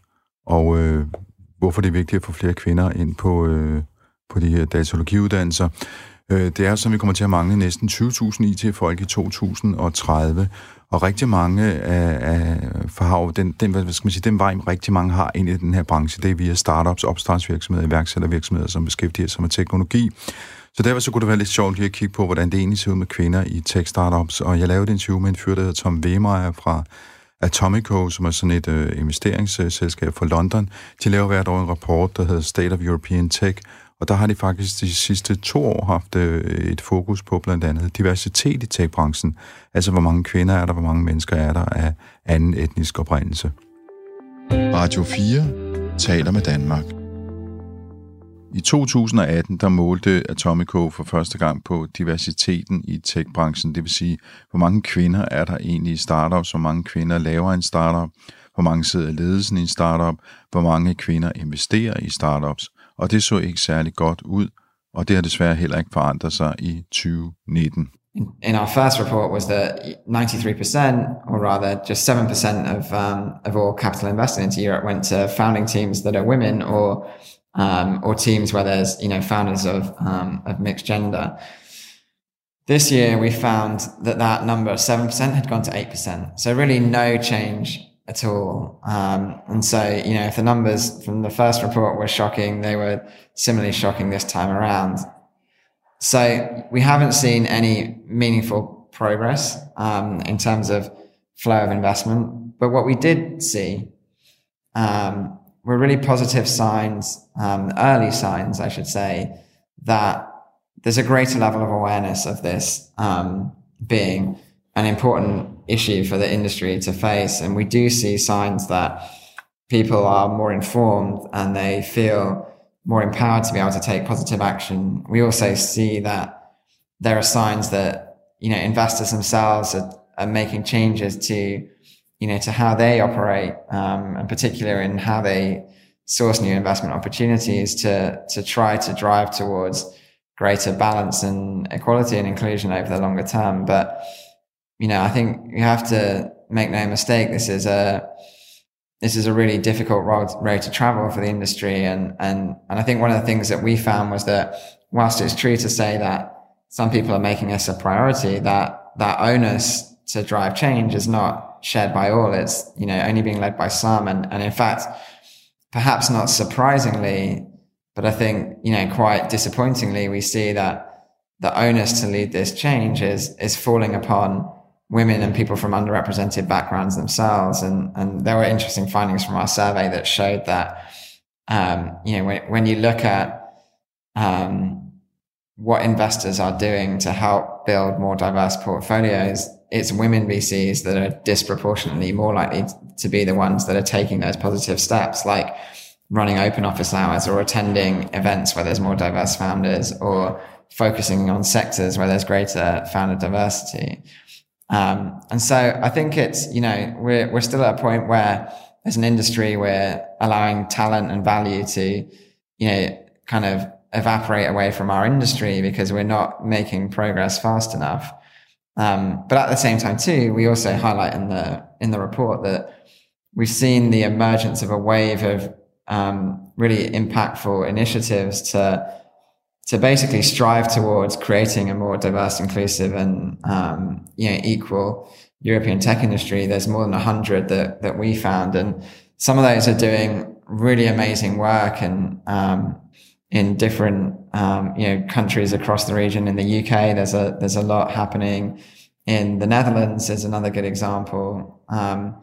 og øh, hvorfor det er vigtigt at få flere kvinder ind på, øh, på de her datalogiuddannelser. Øh, det er som vi kommer til at mangle næsten 20.000 IT-folk i 2030, og rigtig mange af, af for den, den, hvad skal man sige, den vej, rigtig mange har ind i den her branche, det er via startups, opstartsvirksomheder, iværksættervirksomheder, som beskæftiger sig med teknologi. Så derfor så kunne det være lidt sjovt lige at kigge på, hvordan det egentlig ser ud med kvinder i tech-startups. Og jeg lavede et interview med en fyr, der hedder Tom Wehmeyer fra Atomico, som er sådan et øh, investeringsselskab fra London. De laver hvert år en rapport, der hedder State of European Tech, og der har de faktisk de sidste to år haft øh, et fokus på blandt andet diversitet i tech-branchen. Altså, hvor mange kvinder er der, hvor mange mennesker er der af anden etnisk oprindelse. Radio 4 taler med Danmark. I 2018, der målte Atomico for første gang på diversiteten i tech-branchen, det vil sige, hvor mange kvinder er der egentlig i startups, hvor mange kvinder laver en startup, hvor mange sidder i ledelsen i en startup, hvor mange kvinder investerer i startups, og det så ikke særlig godt ud, og det har desværre heller ikke forandret sig i 2019. in our first report was that 93%, or rather just 7% of, um, of all capital invested into Europe went to founding teams that are women or, um, or teams where there's, you know, founders of, um, of mixed gender. This year we found that that number, 7% had gone to 8%. So really no change at all. Um, and so, you know, if the numbers from the first report were shocking, they were similarly shocking this time around. So we haven't seen any meaningful progress um, in terms of flow of investment. But what we did see um, were really positive signs, um, early signs, I should say, that there's a greater level of awareness of this um, being an important issue for the industry to face. And we do see signs that people are more informed and they feel more empowered to be able to take positive action. We also see that there are signs that, you know, investors themselves are, are making changes to, you know, to how they operate, um, in particular in how they source new investment opportunities to, to try to drive towards greater balance and equality and inclusion over the longer term. But, you know, I think you have to make no mistake. This is a, this is a really difficult road, road to travel for the industry. And, and, and I think one of the things that we found was that whilst it's true to say that some people are making this a priority, that, that onus to drive change is not shared by all. It's, you know, only being led by some. And, and in fact, perhaps not surprisingly, but I think, you know, quite disappointingly, we see that the onus to lead this change is, is falling upon women and people from underrepresented backgrounds themselves. And, and there were interesting findings from our survey that showed that, um, you know, when, when you look at, um, what investors are doing to help build more diverse portfolios, it's women VCs that are disproportionately more likely to be the ones that are taking those positive steps, like running open office hours or attending events where there's more diverse founders or focusing on sectors where there's greater founder diversity. Um, and so I think it's, you know, we're, we're still at a point where as an industry, we're allowing talent and value to, you know, kind of evaporate away from our industry because we're not making progress fast enough. Um, but at the same time, too, we also highlight in the in the report that we've seen the emergence of a wave of um, really impactful initiatives to to basically strive towards creating a more diverse, inclusive, and um, you know equal European tech industry. There's more than a hundred that that we found, and some of those are doing really amazing work and um, in different um, you know countries across the region. In the UK, there's a there's a lot happening. In the Netherlands, is another good example. Um,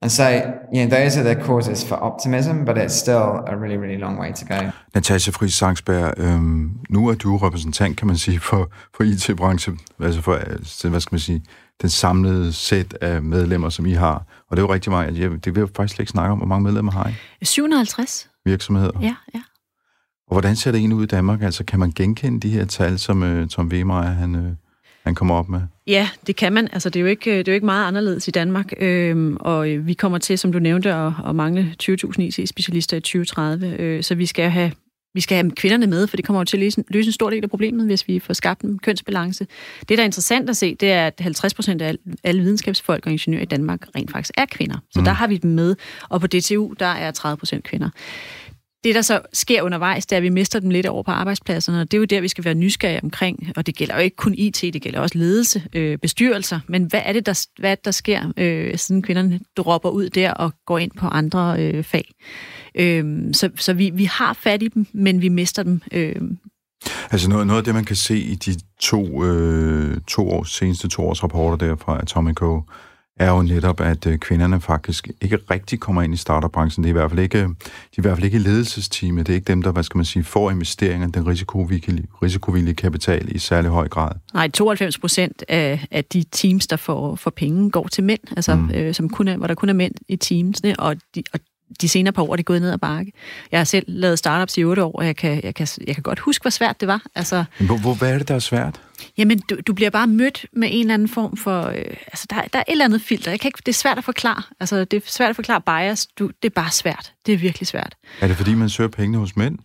and so, you know, those are the causes for optimism, but it's still a really, really long way to go. Natasha Friis Sangsberg, øhm, nu er du repræsentant, kan man sige, for, for IT-branchen, altså for, altså, hvad skal man sige, den samlede sæt af medlemmer, som I har. Og det er jo rigtig meget, jeg, det vil jeg faktisk slet ikke snakke om, hvor mange medlemmer har I? 750. Virksomheder? Ja, ja. Og hvordan ser det egentlig ud i Danmark? Altså, kan man genkende de her tal, som uh, Tom Wemeyer, han, uh, han kommer op med? Ja, det kan man. Altså, det, er jo ikke, det er jo ikke meget anderledes i Danmark. Øhm, og vi kommer til, som du nævnte, at, at mangle 20.000 IT-specialister i 2030. Øh, så vi skal have vi skal have kvinderne med, for det kommer jo til at løse, løse en stor del af problemet, hvis vi får skabt en kønsbalance. Det, der er interessant at se, det er, at 50 procent af alle videnskabsfolk og ingeniører i Danmark rent faktisk er kvinder. Så mm. der har vi dem med. Og på DTU, der er 30 procent kvinder. Det, der så sker undervejs, det er, at vi mister dem lidt over på arbejdspladserne, og det er jo der, vi skal være nysgerrige omkring, og det gælder jo ikke kun IT, det gælder også ledelse, øh, bestyrelser, men hvad er det, der, hvad der sker, øh, siden kvinderne dropper ud der og går ind på andre øh, fag? Øh, så så vi, vi har fat i dem, men vi mister dem. Øh. Altså noget, noget af det, man kan se i de to, øh, to års, seneste to års rapporter der fra Atomico, er jo netop, at øh, kvinderne faktisk ikke rigtig kommer ind i startup-branchen. Det er i hvert fald ikke, de er i hvert fald ikke ledelsesteamet. Det er ikke dem, der, hvad skal man sige, får investeringer, den risikovillige, risikovillige kapital i særlig høj grad. Nej, 92 procent af, af de teams, der får, får penge, går til mænd, altså, mm. øh, som kun er, hvor der kun er mænd i teamsne, og, de, og de senere par år er det gået ned ad bakke. Jeg har selv lavet startups i otte år, og jeg kan, jeg kan, jeg kan godt huske, hvor svært det var. Altså, Hvor, hvor, hvad er det, der er svært? Jamen, du, du bliver bare mødt med en eller anden form for... Øh, altså, der, der er et eller andet filter. Jeg kan ikke, det er svært at forklare. Altså, det er svært at forklare bias. Du, det er bare svært. Det er virkelig svært. Er det, fordi man søger pengene hos mænd?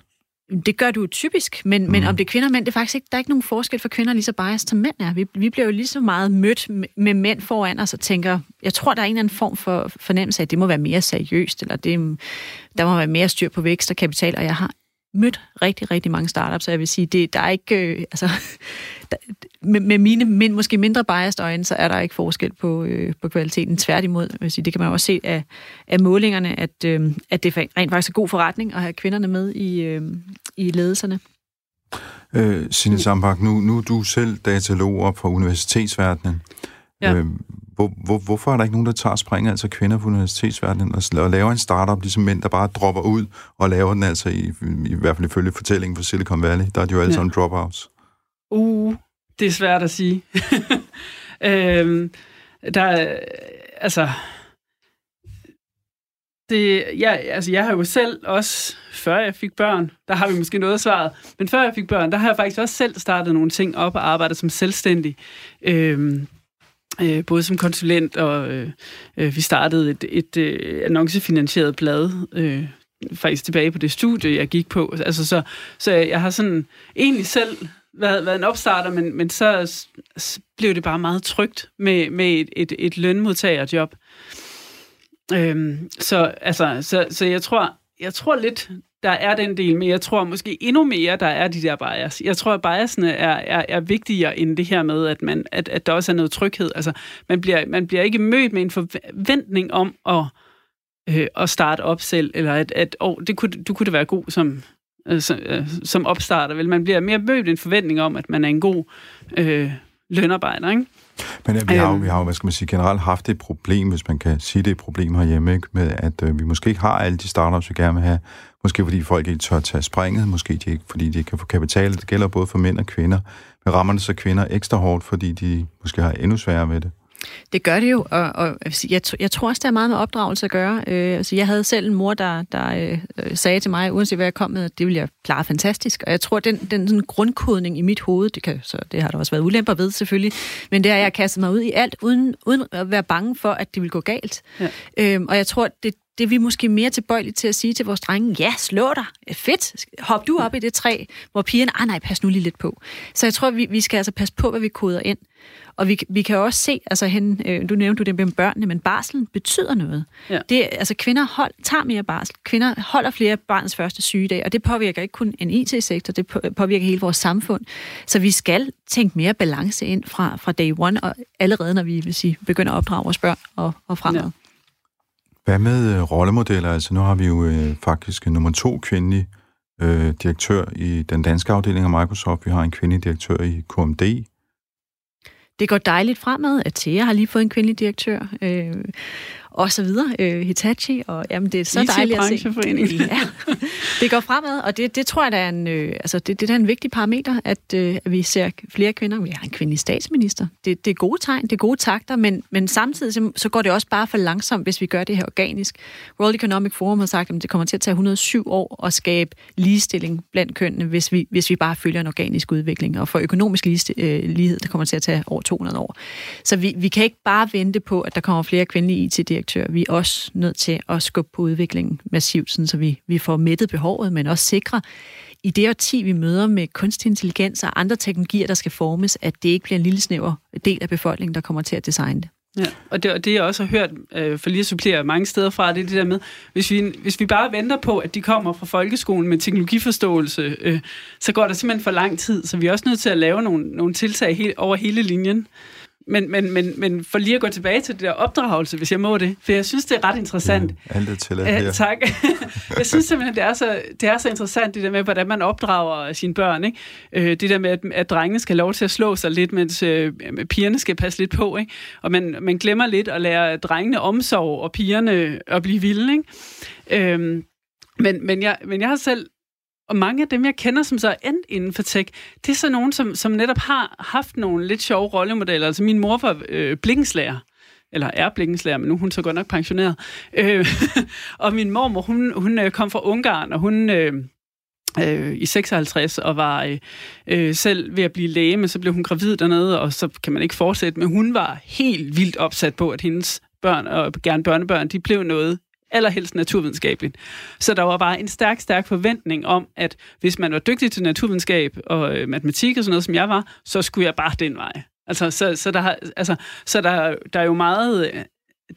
Det gør du jo typisk, men, mm. men om det er kvinder og mænd, det er faktisk ikke, der er ikke nogen forskel for kvinder lige så bias som mænd er. Vi, vi bliver jo lige så meget mødt med, med mænd foran os og tænker, jeg tror, der er en eller anden form for fornemmelse af, at det må være mere seriøst, eller det, der må være mere styr på vækst og kapital, og jeg har mødt rigtig, rigtig mange startups, så jeg vil sige, det, der er ikke, øh, altså, der, med, med mine min, måske mindre biased øjne, så er der ikke forskel på, øh, på kvaliteten. Tværtimod, vil sige, det kan man også se af, af målingerne, at, øh, at det rent faktisk er god forretning at have kvinderne med i, øh, i ledelserne. Øh, Signe Sambak, nu, nu er du selv datalog fra universitetsverdenen. Ja. Øh, hvor, hvor, hvorfor er der ikke nogen, der tager springet, altså kvinder på universitetsverdenen, og, og laver en startup, ligesom mænd, der bare dropper ud og laver den altså, i, i hvert fald ifølge fortællingen fra Silicon Valley, der er de jo alle Ja. sammen dropouts. Uh, det er svært at sige. øhm, der altså, det, ja, altså, jeg har jo selv også, før jeg fik børn, der har vi måske noget af svaret, men før jeg fik børn, der har jeg faktisk også selv startet nogle ting op og arbejdet som selvstændig. Øhm, øh, både som konsulent, og øh, øh, vi startede et, et øh, annoncefinansieret blad, øh, faktisk tilbage på det studie, jeg gik på. Altså, så, så jeg har sådan egentlig selv været, været en opstarter, men, men så blev det bare meget trygt med, med et, et, et lønmodtagerjob. Øhm, så, altså, så, så jeg tror, jeg tror lidt, der er den del, men jeg tror måske endnu mere, der er de der bias. Jeg tror, at biasene er, er, er vigtigere end det her med, at, man, at, at der også er noget tryghed. Altså, man bliver, man bliver ikke mødt med en forventning om at, øh, at starte op selv, eller at, at oh, det kunne, du kunne det være god som, øh, som, øh, som opstarter. Vel? Man bliver mere mødt en forventning om, at man er en god øh, lønarbejder. Ikke? Men øh, vi har, jo, Øhm. vi har jo, hvad skal man sige, generelt haft et problem, hvis man kan sige det et problem herhjemme, ikke? med at øh, vi måske ikke har alle de startups, vi gerne vil have. Måske fordi folk ikke tør tage springet, måske de ikke, fordi de ikke kan få kapital. Det gælder både for mænd og kvinder. Men rammer det så kvinder ekstra hårdt, fordi de måske har endnu sværere ved det? Det gør det jo, og, og jeg, jeg, tr- jeg tror også, det har meget med opdragelse at gøre. Øh, altså, jeg havde selv en mor, der, der øh, øh, sagde til mig, uanset hvad jeg kom med, at det ville jeg klare fantastisk. Og jeg tror, den, den sådan grundkodning i mit hoved, det, kan, så det har der også været ulemper ved selvfølgelig, men det har jeg kastet mig ud i alt, uden, uden at være bange for, at det ville gå galt. Ja. Øhm, og jeg tror, det, det er vi måske mere tilbøjelige til at sige til vores drenge, ja, slå dig, fedt, hop du op i det træ, hvor pigerne, ah nej, pas nu lige lidt på. Så jeg tror, vi, vi skal altså passe på, hvad vi koder ind. Og vi, vi kan også se, altså hen, øh, du nævnte du det med børnene, men barselen betyder noget. Ja. Det, altså kvinder hold, tager mere barsel, kvinder holder flere barns første sygedag, og det påvirker ikke kun en IT-sektor, det på- påvirker hele vores samfund. Så vi skal tænke mere balance ind fra, fra day one, og allerede når vi vil sige, begynder at opdrage vores børn og, og fremad. Ja. Hvad med øh, rollemodeller? Altså nu har vi jo øh, faktisk nummer to kvindelig øh, direktør i den danske afdeling af Microsoft. Vi har en kvindelig direktør i KMD. Det går dejligt fremad. Atea har lige fået en kvindelig direktør. Øh, og så videre. Øh, Hitachi, og jamen, det er så dejligt at se. Ja, det går fremad, og det, det tror jeg, der er en, øh, altså det, det er en vigtig parameter, at, øh, at vi ser flere kvinder. Vi har en kvindelig statsminister. Det, det er gode tegn, det er gode takter, men, men samtidig så, så går det også bare for langsomt, hvis vi gør det her organisk. World Economic Forum har sagt, at det kommer til at tage 107 år at skabe ligestilling blandt kønnene, hvis vi, hvis vi bare følger en organisk udvikling. Og for økonomisk øh, lighed, det kommer til at tage over 200 år. Så vi, vi kan ikke bare vente på, at der kommer flere kvindelige IT-direktører. Vi er også nødt til at skubbe på udviklingen massivt, sådan, så vi, vi får mættet behovet, men også sikre, i det årti, vi møder med kunstig intelligens og andre teknologier, der skal formes, at det ikke bliver en lille snæver del af befolkningen, der kommer til at designe det. Ja, og det, og det jeg også har hørt, øh, for lige at supplere mange steder fra, det er det der med, hvis vi, hvis vi bare venter på, at de kommer fra folkeskolen med teknologiforståelse, øh, så går der simpelthen for lang tid, så vi er også nødt til at lave nogle, nogle tiltag he, over hele linjen. Men, men, men, men for lige at gå tilbage til det der opdragelse, hvis jeg må det, for jeg synes, det er ret interessant. Ja, alt er tilladt Ja, her. tak. jeg synes simpelthen, det er, så, det er så interessant, det der med, hvordan man opdrager sine børn. Ikke? Øh, det der med, at, at drengene skal have lov til at slå sig lidt, mens øh, pigerne skal passe lidt på. Ikke? Og man, man glemmer lidt at lære drengene omsorg, og pigerne at blive vilde. Ikke? Øhm, men, men, jeg, men jeg har selv og mange af dem, jeg kender, som så er endt inden for tech, det er så nogen, som, som netop har haft nogle lidt sjove rollemodeller. Altså min mor var øh, blikkenslager. eller er blikkenslærer, men nu er hun så godt nok pensioneret. Øh, og min mormor, hun, hun øh, kom fra Ungarn, og hun... Øh, øh, i 56 og var øh, øh, selv ved at blive læge, men så blev hun gravid dernede, og så kan man ikke fortsætte. Men hun var helt vildt opsat på, at hendes børn, og gerne børnebørn, de blev noget allerhelst naturvidenskabeligt. Så der var bare en stærk, stærk forventning om, at hvis man var dygtig til naturvidenskab og øh, matematik og sådan noget, som jeg var, så skulle jeg bare den vej. Altså, så, så, der, altså, så der, der er jo meget... Øh,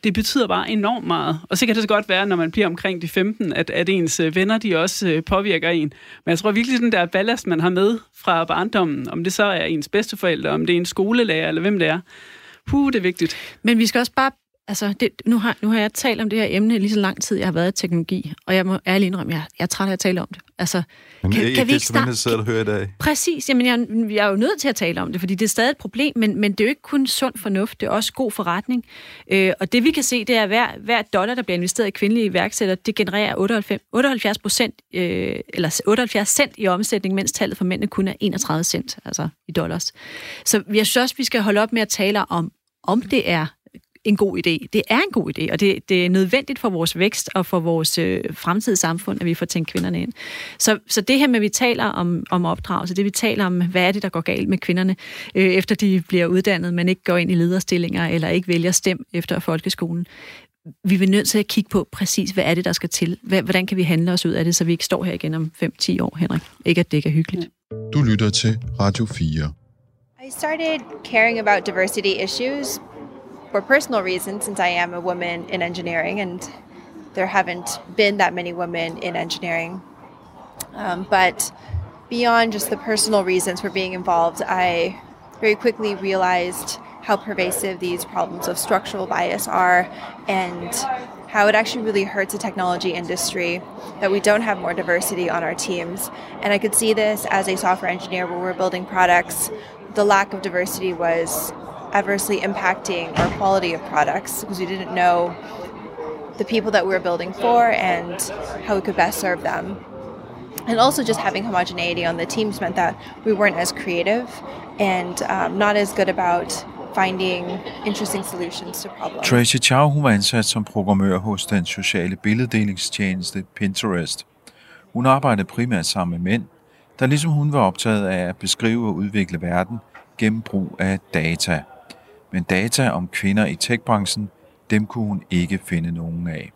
det betyder bare enormt meget. Og så kan det så godt være, når man bliver omkring de 15, at, at ens øh, venner, de også øh, påvirker en. Men jeg tror virkelig, den der ballast, man har med fra barndommen, om det så er ens bedsteforældre, om det er en skolelærer, eller hvem det er, puh, det er vigtigt. Men vi skal også bare altså, det, nu, har, nu har jeg talt om det her emne lige så lang tid, jeg har været i teknologi, og jeg må ærligt indrømme, jeg, jeg er træt af at tale om det. Altså, men kan, kan vi ikke starte? sidder og hører i dag. Præcis, jamen jeg, jeg er jo nødt til at tale om det, fordi det er stadig et problem, men, men det er jo ikke kun sund fornuft, det er også god forretning. Øh, og det vi kan se, det er, at hver, hver dollar, der bliver investeret i kvindelige iværksættere, det genererer 78, 78 procent, øh, eller 78 cent i omsætning, mens tallet for mændene kun er 31 cent, altså i dollars. Så jeg synes også, vi skal holde op med at tale om, om det er en god idé. Det er en god idé, og det, det er nødvendigt for vores vækst og for vores øh, fremtidige samfund, at vi får tænkt kvinderne ind. Så, så det her med, at vi taler om, om opdragelse, det vi taler om, hvad er det, der går galt med kvinderne, øh, efter de bliver uddannet, men ikke går ind i lederstillinger, eller ikke vælger stem efter folkeskolen. Vi er nødt til at kigge på præcis, hvad er det, der skal til? Hvordan kan vi handle os ud af det, så vi ikke står her igen om 5-10 år, Henrik? Ikke, at det ikke er hyggeligt. Du lytter til Radio 4. I started caring about diversity issues for personal reasons, since I am a woman in engineering, and there haven't been that many women in engineering. Um, but beyond just the personal reasons for being involved, I very quickly realized how pervasive these problems of structural bias are and how it actually really hurts the technology industry that we don't have more diversity on our teams. And I could see this as a software engineer where we're building products. The lack of diversity was adversely impacting our quality of products because we didn't know the people that we were building for and how we could best serve them. And also, just having homogeneity on the teams meant that we weren't as creative and um, not as good about finding interesting solutions to problems. Tracy Chow hun var ansat som programmør hos den sociale billeddelingstjeneste Pinterest. Hun arbejdede primært sammen med mænd, der ligesom hun var optaget af at beskrive og udvikle verden gennem brug af data men data om kvinder i techbranchen, dem kunne hun ikke finde nogen af.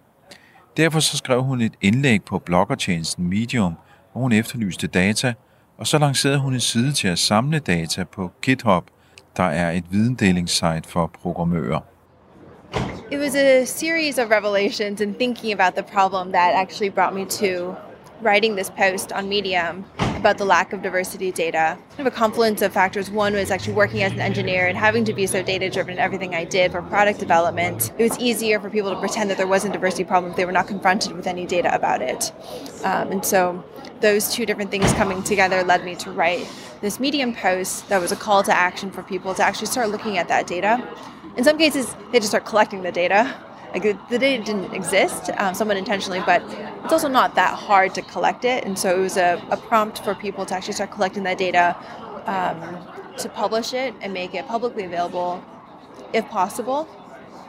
Derfor så skrev hun et indlæg på bloggertjenesten Medium, hvor hun efterlyste data, og så lancerede hun en side til at samle data på GitHub, der er et videndelingssite for programmører. It was a series of revelations and thinking about the problem that actually brought me to writing this post on Medium about the lack of diversity data. Kind of a confluence of factors. One was actually working as an engineer and having to be so data driven in everything I did for product development. It was easier for people to pretend that there wasn't a diversity problem if they were not confronted with any data about it. Um, and so those two different things coming together led me to write this Medium post that was a call to action for people to actually start looking at that data. In some cases, they just start collecting the data like the data didn't exist, um, somewhat intentionally, but it's also not that hard to collect it. And so it was a, a prompt for people to actually start collecting that data, um, to publish it and make it publicly available, if possible.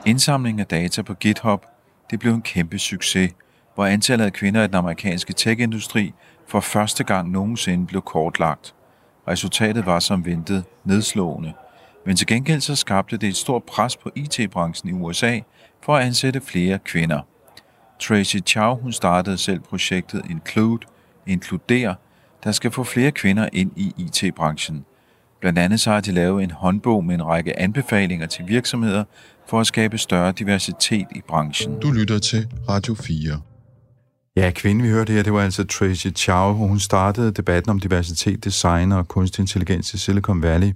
Indsamling af data på GitHub, det blev en kæmpe succes, hvor antallet af kvinder i den amerikanske tech-industri for første gang nogensinde blev kortlagt. Resultatet var som ventet nedslående. Men til gengæld så skabte det et stort pres på IT-branchen i USA, for at ansætte flere kvinder. Tracy Chow hun startede selv projektet Include, Inkluder, der skal få flere kvinder ind i IT-branchen. Blandt andet så har de lavet en håndbog med en række anbefalinger til virksomheder for at skabe større diversitet i branchen. Du lytter til Radio 4. Ja, kvinden vi hørte her, det var altså Tracy Chow. Hun startede debatten om diversitet, design og kunstig intelligens i Silicon Valley,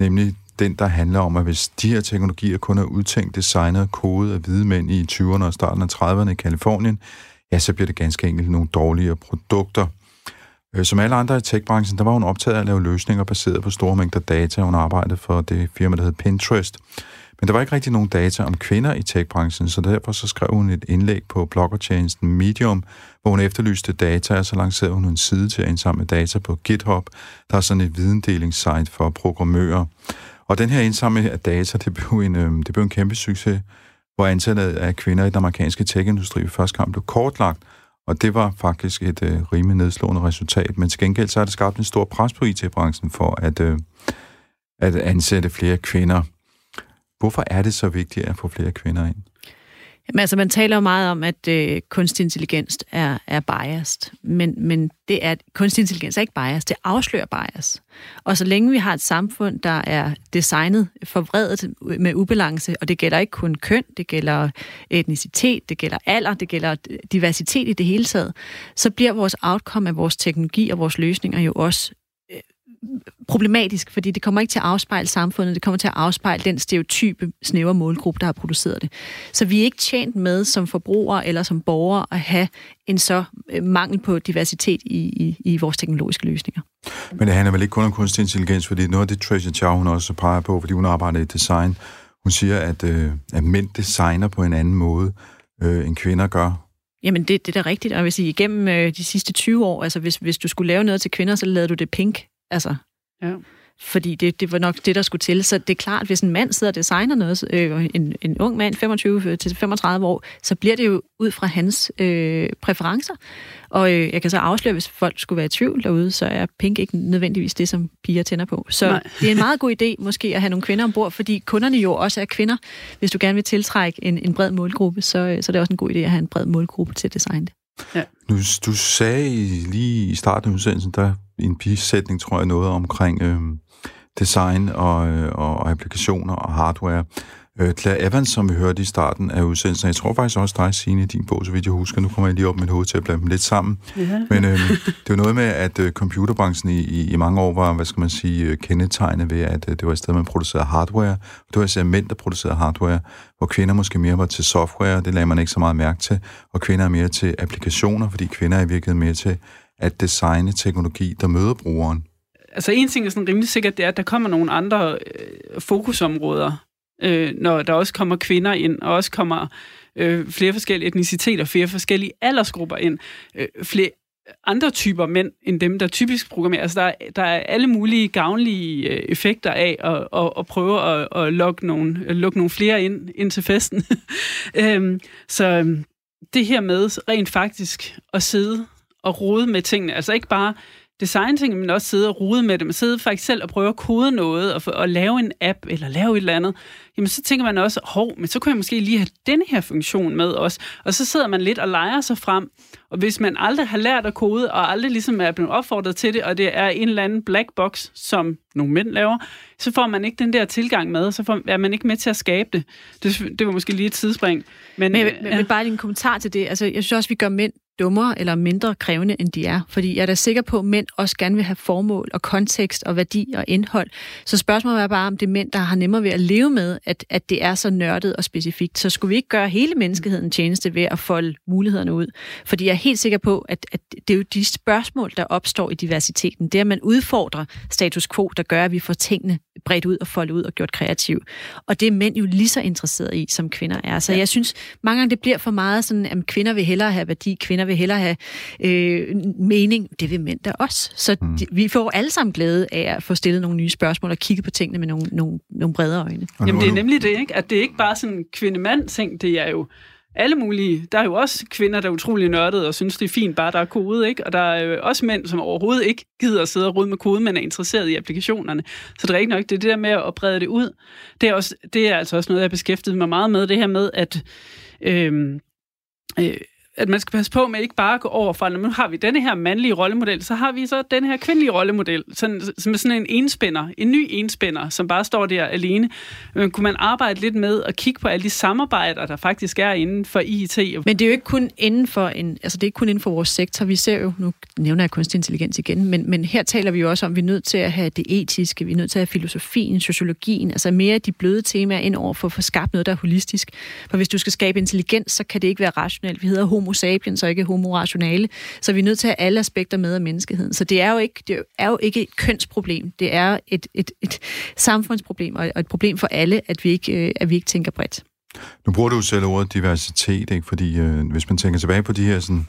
nemlig den, der handler om, at hvis de her teknologier kun er udtænkt, designet og kodet af hvide mænd i 20'erne og starten af 30'erne i Kalifornien, ja, så bliver det ganske enkelt nogle dårligere produkter. Øh, som alle andre i techbranchen, der var hun optaget af at lave løsninger baseret på store mængder data. Hun arbejdede for det firma, der hed Pinterest. Men der var ikke rigtig nogen data om kvinder i techbranchen, så derfor så skrev hun et indlæg på bloggertjenesten Medium, hvor hun efterlyste data, og så lancerede hun en side til at indsamle data på GitHub, der er sådan et videndelingssite for programmører. Og den her indsamling af data, det blev en, øh, det blev en kæmpe succes, hvor antallet af kvinder i den amerikanske tech-industri i første kamp blev kortlagt, og det var faktisk et øh, rimelig nedslående resultat. Men til gengæld så har det skabt en stor pres på IT-branchen for at, øh, at ansætte flere kvinder. Hvorfor er det så vigtigt at få flere kvinder ind? Jamen, altså, man taler jo meget om, at øh, kunstig intelligens er, er biased, men, men det er, kunstig intelligens er ikke bias, det afslører bias. Og så længe vi har et samfund, der er designet forvredet med ubalance, og det gælder ikke kun køn, det gælder etnicitet, det gælder alder, det gælder diversitet i det hele taget, så bliver vores outcome af vores teknologi og vores løsninger jo også problematisk, fordi det kommer ikke til at afspejle samfundet, det kommer til at afspejle den stereotype snævre målgruppe, der har produceret det. Så vi er ikke tjent med som forbrugere eller som borgere at have en så øh, mangel på diversitet i, i, i vores teknologiske løsninger. Men det handler vel ikke kun om kunstig intelligens, fordi noget af det Tracy Chow hun også peger på, fordi hun arbejder i design, hun siger, at, øh, at mænd designer på en anden måde, øh, end kvinder gør. Jamen, det, det er da rigtigt. Og jeg vil sige, igennem øh, de sidste 20 år, altså hvis, hvis du skulle lave noget til kvinder, så lavede du det pink. Altså, ja. Fordi det, det var nok det, der skulle til. Så det er klart, hvis en mand sidder og designer noget, øh, en, en ung mand, 25-35 år, så bliver det jo ud fra hans øh, præferencer. Og øh, jeg kan så afsløre, hvis folk skulle være i tvivl derude, så er pink ikke nødvendigvis det, som piger tænder på. Så Nej. det er en meget god idé måske at have nogle kvinder ombord, fordi kunderne jo også er kvinder. Hvis du gerne vil tiltrække en, en bred målgruppe, så, øh, så er det også en god idé at have en bred målgruppe til at designe det. Ja. Nu, du sagde lige i starten af udsendelsen, der i en bisætning, tror jeg, noget omkring øh, design og, øh, og applikationer og hardware. Øh, Claire Evans, som vi hørte i starten af udsendelsen, jeg tror faktisk også dig, Signe, din bog, så vidt jeg husker. Nu kommer jeg lige op med mit hoved til at blande dem lidt sammen. Ja. Men øh, det var noget med, at øh, computerbranchen i, i, i mange år var, hvad skal man sige, øh, kendetegnet ved, at øh, det var et sted, man producerede hardware. Og det var især mænd, der producerede hardware, hvor kvinder måske mere var til software, det lagde man ikke så meget mærke til, og kvinder er mere til applikationer, fordi kvinder er i virkeligheden mere til at designe teknologi, der møder brugeren. Altså en ting er sådan rimelig sikkert, det er, at der kommer nogle andre øh, fokusområder øh, når der også kommer kvinder ind, og også kommer øh, flere forskellige etniciteter, flere forskellige aldersgrupper ind, øh, flere andre typer mænd, end dem, der typisk programmerer. Altså, der, der er alle mulige gavnlige øh, effekter af at, at, at prøve at, at lukke, nogle, øh, lukke nogle flere ind, ind til festen. øhm, så øhm, det her med rent faktisk at sidde og rode med tingene, altså ikke bare designe ting, men også sidde og rode med det. Man sidder faktisk selv og prøver at kode noget, og, og lave en app, eller lave et eller andet. Jamen, så tænker man også, hov, men så kunne jeg måske lige have denne her funktion med også. Og så sidder man lidt og leger sig frem. Og hvis man aldrig har lært at kode, og aldrig ligesom er blevet opfordret til det, og det er en eller anden black box, som nogle mænd laver, så får man ikke den der tilgang med, så får, er man ikke med til at skabe det. Det, det var måske lige et tidsspring. Men, men, men, ja. men bare en kommentar til det. Altså, jeg synes også, vi gør mænd dummere eller mindre krævende, end de er. Fordi jeg er da sikker på, at mænd også gerne vil have formål og kontekst og værdi og indhold. Så spørgsmålet er bare, om det er mænd, der har nemmere ved at leve med, at, at det er så nørdet og specifikt. Så skulle vi ikke gøre hele menneskeheden tjeneste ved at folde mulighederne ud? Fordi jeg er helt sikker på, at, at det er jo de spørgsmål, der opstår i diversiteten. Det er, at man udfordrer status quo, der gør, at vi får tingene bredt ud og foldet ud og gjort kreativ. Og det er mænd jo lige så interesserede i, som kvinder er. Så ja. jeg synes, mange gange det bliver for meget sådan, at kvinder vil hellere have værdi, kvinder vil hellere have øh, mening. Det vil mænd da også. Så mm. de, vi får alle sammen glæde af at få stillet nogle nye spørgsmål og kigge på tingene med nogle, nogle, nogle bredere øjne. Jamen det er nemlig det, ikke? At det er ikke bare sådan en kvinde-mand-ting, det er jo alle mulige. Der er jo også kvinder, der er utrolig nørdede og synes, det er fint, bare der er kode, ikke? Og der er jo også mænd, som overhovedet ikke gider at sidde og rode med kode, men er interesseret i applikationerne. Så det er ikke nok, det er det der med at brede det ud. Det er, også, det er altså også noget, jeg har beskæftiget mig meget med, det her med, at øhm, øh, at man skal passe på med ikke bare at gå over fra, nu har vi denne her mandlige rollemodel, så har vi så den her kvindelige rollemodel, sådan, som er sådan en enspænder, en ny enspænder, som bare står der alene. Men kunne man arbejde lidt med at kigge på alle de samarbejder, der faktisk er inden for IT? Men det er jo ikke kun inden for, en, altså det er ikke kun inden for vores sektor. Vi ser jo, nu nævner jeg kunstig intelligens igen, men, men her taler vi jo også om, at vi er nødt til at have det etiske, vi er nødt til at have filosofien, sociologien, altså mere de bløde temaer ind over for at få skabt noget, der er holistisk. For hvis du skal skabe intelligens, så kan det ikke være rationelt. Vi hedder homo homo sapiens og ikke homo rationale. Så vi er nødt til at have alle aspekter med af menneskeheden. Så det er jo ikke, det er jo ikke et kønsproblem. Det er et, et, et samfundsproblem og et problem for alle, at vi ikke, øh, at vi ikke tænker bredt. Nu bruger du selv ordet diversitet, ikke? fordi øh, hvis man tænker tilbage på de her sådan,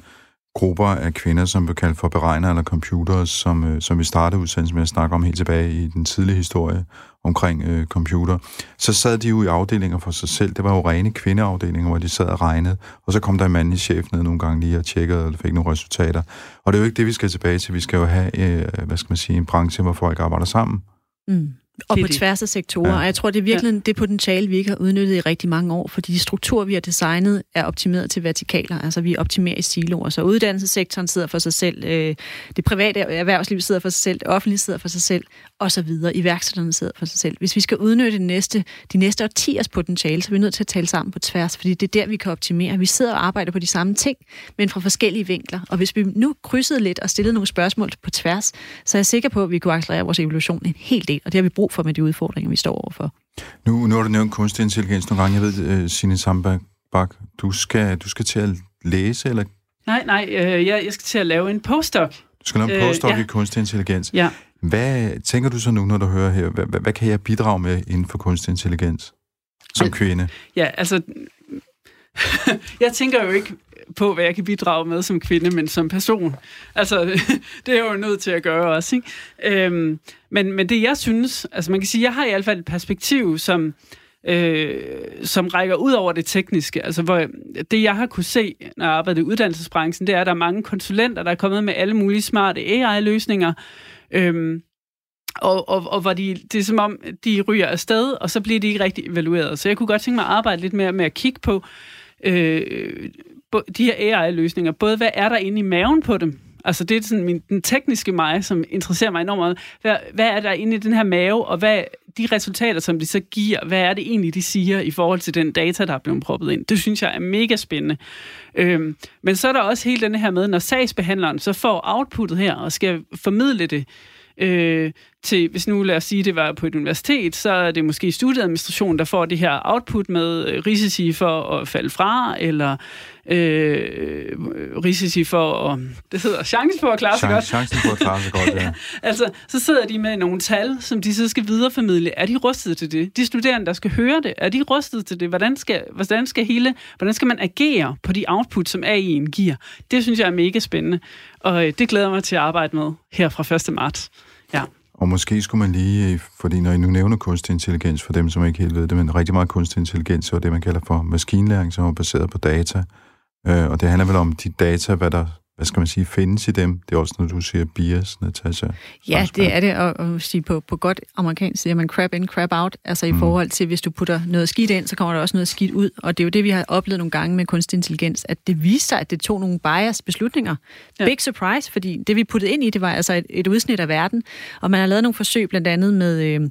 grupper af kvinder, som blev kaldt for beregner eller computere, som, øh, som vi startede udsendelsen med at snakke om helt tilbage i den tidlige historie omkring øh, computer, så sad de jo i afdelinger for sig selv. Det var jo rene kvindeafdelinger, hvor de sad og regnede, og så kom der en mandlig chef ned nogle gange lige og tjekkede og fik nogle resultater. Og det er jo ikke det, vi skal tilbage til. Vi skal jo have, øh, hvad skal man sige, en branche, hvor folk arbejder sammen. Mm. Og Det på det. tværs af sektorer. Ja. Og jeg tror, det er virkelig ja. det potentiale, vi ikke har udnyttet i rigtig mange år, fordi de strukturer, vi har designet, er optimeret til vertikaler. Altså, vi optimerer i siloer. Så uddannelsessektoren sidder for sig selv, øh, det private erhvervsliv sidder for sig selv, det offentlige sidder for sig selv, og så videre. Iværksætterne sidder for sig selv. Hvis vi skal udnytte de næste, de næste årtiers potentiale, så er vi nødt til at tale sammen på tværs, fordi det er der, vi kan optimere. Vi sidder og arbejder på de samme ting, men fra forskellige vinkler. Og hvis vi nu krydsede lidt og stillede nogle spørgsmål på tværs, så er jeg sikker på, at vi kunne accelerere vores evolution en hel del, og det har vi brug for med de udfordringer, vi står overfor. Nu, nu har du nævnt kunstig intelligens nogle gange. Jeg ved, uh, Signe Sambak, du skal, du skal til at læse, eller Nej, nej, øh, jeg, jeg skal til at lave en postdoc. du skal lave en Øh, postdoc ja. i kunstig intelligens. Ja. Hvad tænker du så nu, når du hører her? Hvad, hvad, hvad kan jeg bidrage med inden for kunstig intelligens som Al- kvinde? Ja, altså... jeg tænker jo ikke på, hvad jeg kan bidrage med som kvinde, men som person. Altså, det er jeg jo nødt til at gøre også, ikke? Øhm, men, men det, jeg synes... Altså, man kan sige, jeg har i hvert fald et perspektiv, som, øh, som rækker ud over det tekniske. Altså, hvor det, jeg har kunne se, når jeg arbejder i uddannelsesbranchen, det er, at der er mange konsulenter, der er kommet med alle mulige smarte AI-løsninger, øhm, og, og, og hvor de, det er som om, de ryger afsted, og så bliver de ikke rigtig evalueret. Så jeg kunne godt tænke mig at arbejde lidt mere med at kigge på øh, de her AI-løsninger. Både hvad er der inde i maven på dem? Altså det er sådan min, den tekniske mig, som interesserer mig enormt meget. Hvad, hvad er der inde i den her mave, og hvad de resultater, som de så giver, hvad er det egentlig, de siger i forhold til den data, der er blevet proppet ind? Det synes jeg er mega spændende. Øhm, men så er der også hele den her med, når sagsbehandleren så får outputtet her, og skal formidle det, øh, til, hvis nu lad os sige, det var på et universitet, så er det måske studieadministration, der får det her output med øh, risici for at falde fra, eller øh, risici for at, det hedder chance for at klare sig godt. chancen for at klare sig godt, ja. Altså, så sidder de med nogle tal, som de så skal videreformidle. Er de rustet til det? De studerende, der skal høre det, er de rustet til det? Hvordan skal, hvordan skal, hele, hvordan skal man agere på de output, som AI'en giver? Det synes jeg er mega spændende, og øh, det glæder jeg mig til at arbejde med her fra 1. marts. Ja. Og måske skulle man lige, øh, fordi når I nu nævner kunstig intelligens, for dem, som ikke helt ved det, men rigtig meget kunstig intelligens, er det, man kalder for maskinlæring, som er baseret på data. Øh, og det handler vel om de data, hvad der, hvad skal man sige, findes i dem. Det er også, når du siger bias, Natasha. Ja, det er det, og, og sige på, på godt amerikansk siger man crap in, crap out, altså i Mm. forhold til, hvis du putter noget skidt ind, så kommer der også noget skidt ud, og det er jo det, vi har oplevet nogle gange med kunstig intelligens, at det viste sig, at det tog nogle bias beslutninger. Ja. Big surprise, fordi det, vi puttede ind i, det var altså et, et udsnit af verden, og man har lavet nogle forsøg, blandt andet med, øh,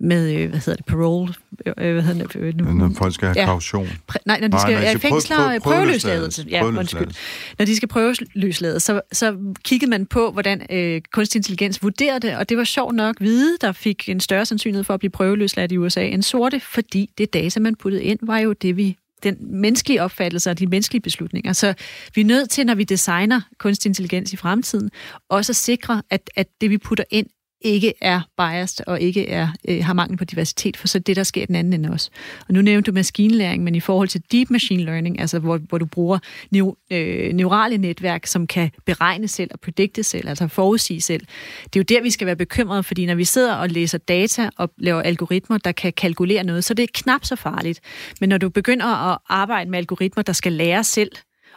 med øh, hvad hedder det, parole, øh, hvad hedder det, øh, nu, Når folk skal have Ja. kaution. Præ- nej, når de Nej, skal nej, ja, så prøv- fængsler, prøv- prøv, prøveløsladelse. prøveløsladelse. Ja, undskyld. Når de skal prøveløslades, så, så kiggede man på, hvordan øh, kunstig intelligens vurderede det, og det var sjovt nok hvide, der fik en større sandsynlighed for at blive prøveløsladt i USA end sorte, fordi det data, man puttede ind, var jo det, vi den menneskelige opfattelse og de menneskelige beslutninger. Så vi er nødt til, når vi designer kunstig intelligens i fremtiden, også at sikre, at, at det, vi putter ind, ikke er biased og ikke er, øh, har mangel på diversitet, for så er det, der sker i den anden ende også. Og nu nævnte du maskinlæring, men i forhold til deep machine learning, altså hvor, hvor du bruger neu, øh, neurale netværk, som kan beregne selv og predikte selv, altså forudsige selv, det er jo der, vi skal være bekymrede, fordi når vi sidder og læser data og laver algoritmer, der kan kalkulere noget, så det er knap så farligt. Men når du begynder at arbejde med algoritmer, der skal lære selv,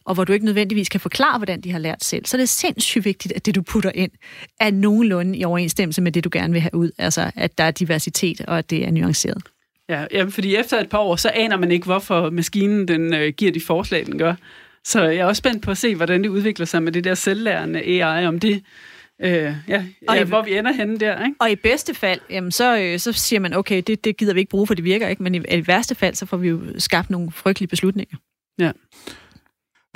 og hvor du ikke nødvendigvis kan forklare, hvordan de har lært selv, så er det sindssygt vigtigt, at det, du putter ind, er nogenlunde i overensstemmelse med det, du gerne vil have ud. Altså, at der er diversitet, og at det er nuanceret. Ja, jamen, fordi efter et par år, så aner man ikke, hvorfor maskinen den, øh, giver de forslag, den gør. Så jeg er også spændt på at se, hvordan det udvikler sig med det der selvlærende AI, om det, øh, ja, Og ja, i- hvor vi ender henne der, ikke? Og i bedste fald, jamen, så, øh, så siger man, okay, det, det gider vi ikke bruge, for det virker ikke, men i, i værste fald, så får vi jo skabt nogle frygtelige beslutninger.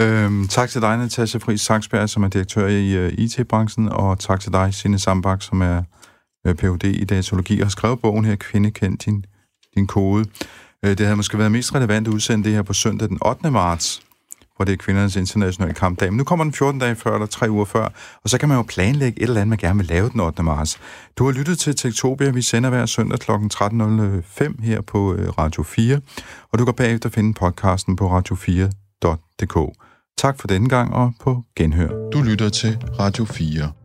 Øhm, tak til dig, Natasha Friis Saksberg, som er direktør i øh, uh, IT-branchen, og tak til dig, Signe Sambak, som er uh, Ph.D. i datalogi og har skrevet bogen her, Kvinde kendt din, din kode. Uh, det havde måske været mest relevant at udsende det her på søndag den 8. marts, hvor det er kvindernes internationale kampdag. Men nu kommer den 14 dage før, eller tre uger før, og så kan man jo planlægge et eller andet, man gerne vil lave den 8. marts. Du har lyttet til Tektopia. Vi sender hver søndag kl. 13.05 her på øh, Radio 4, og du kan bagefter finde podcasten på radio4 Tak for denne gang og på genhør. Du lytter til Radio 4.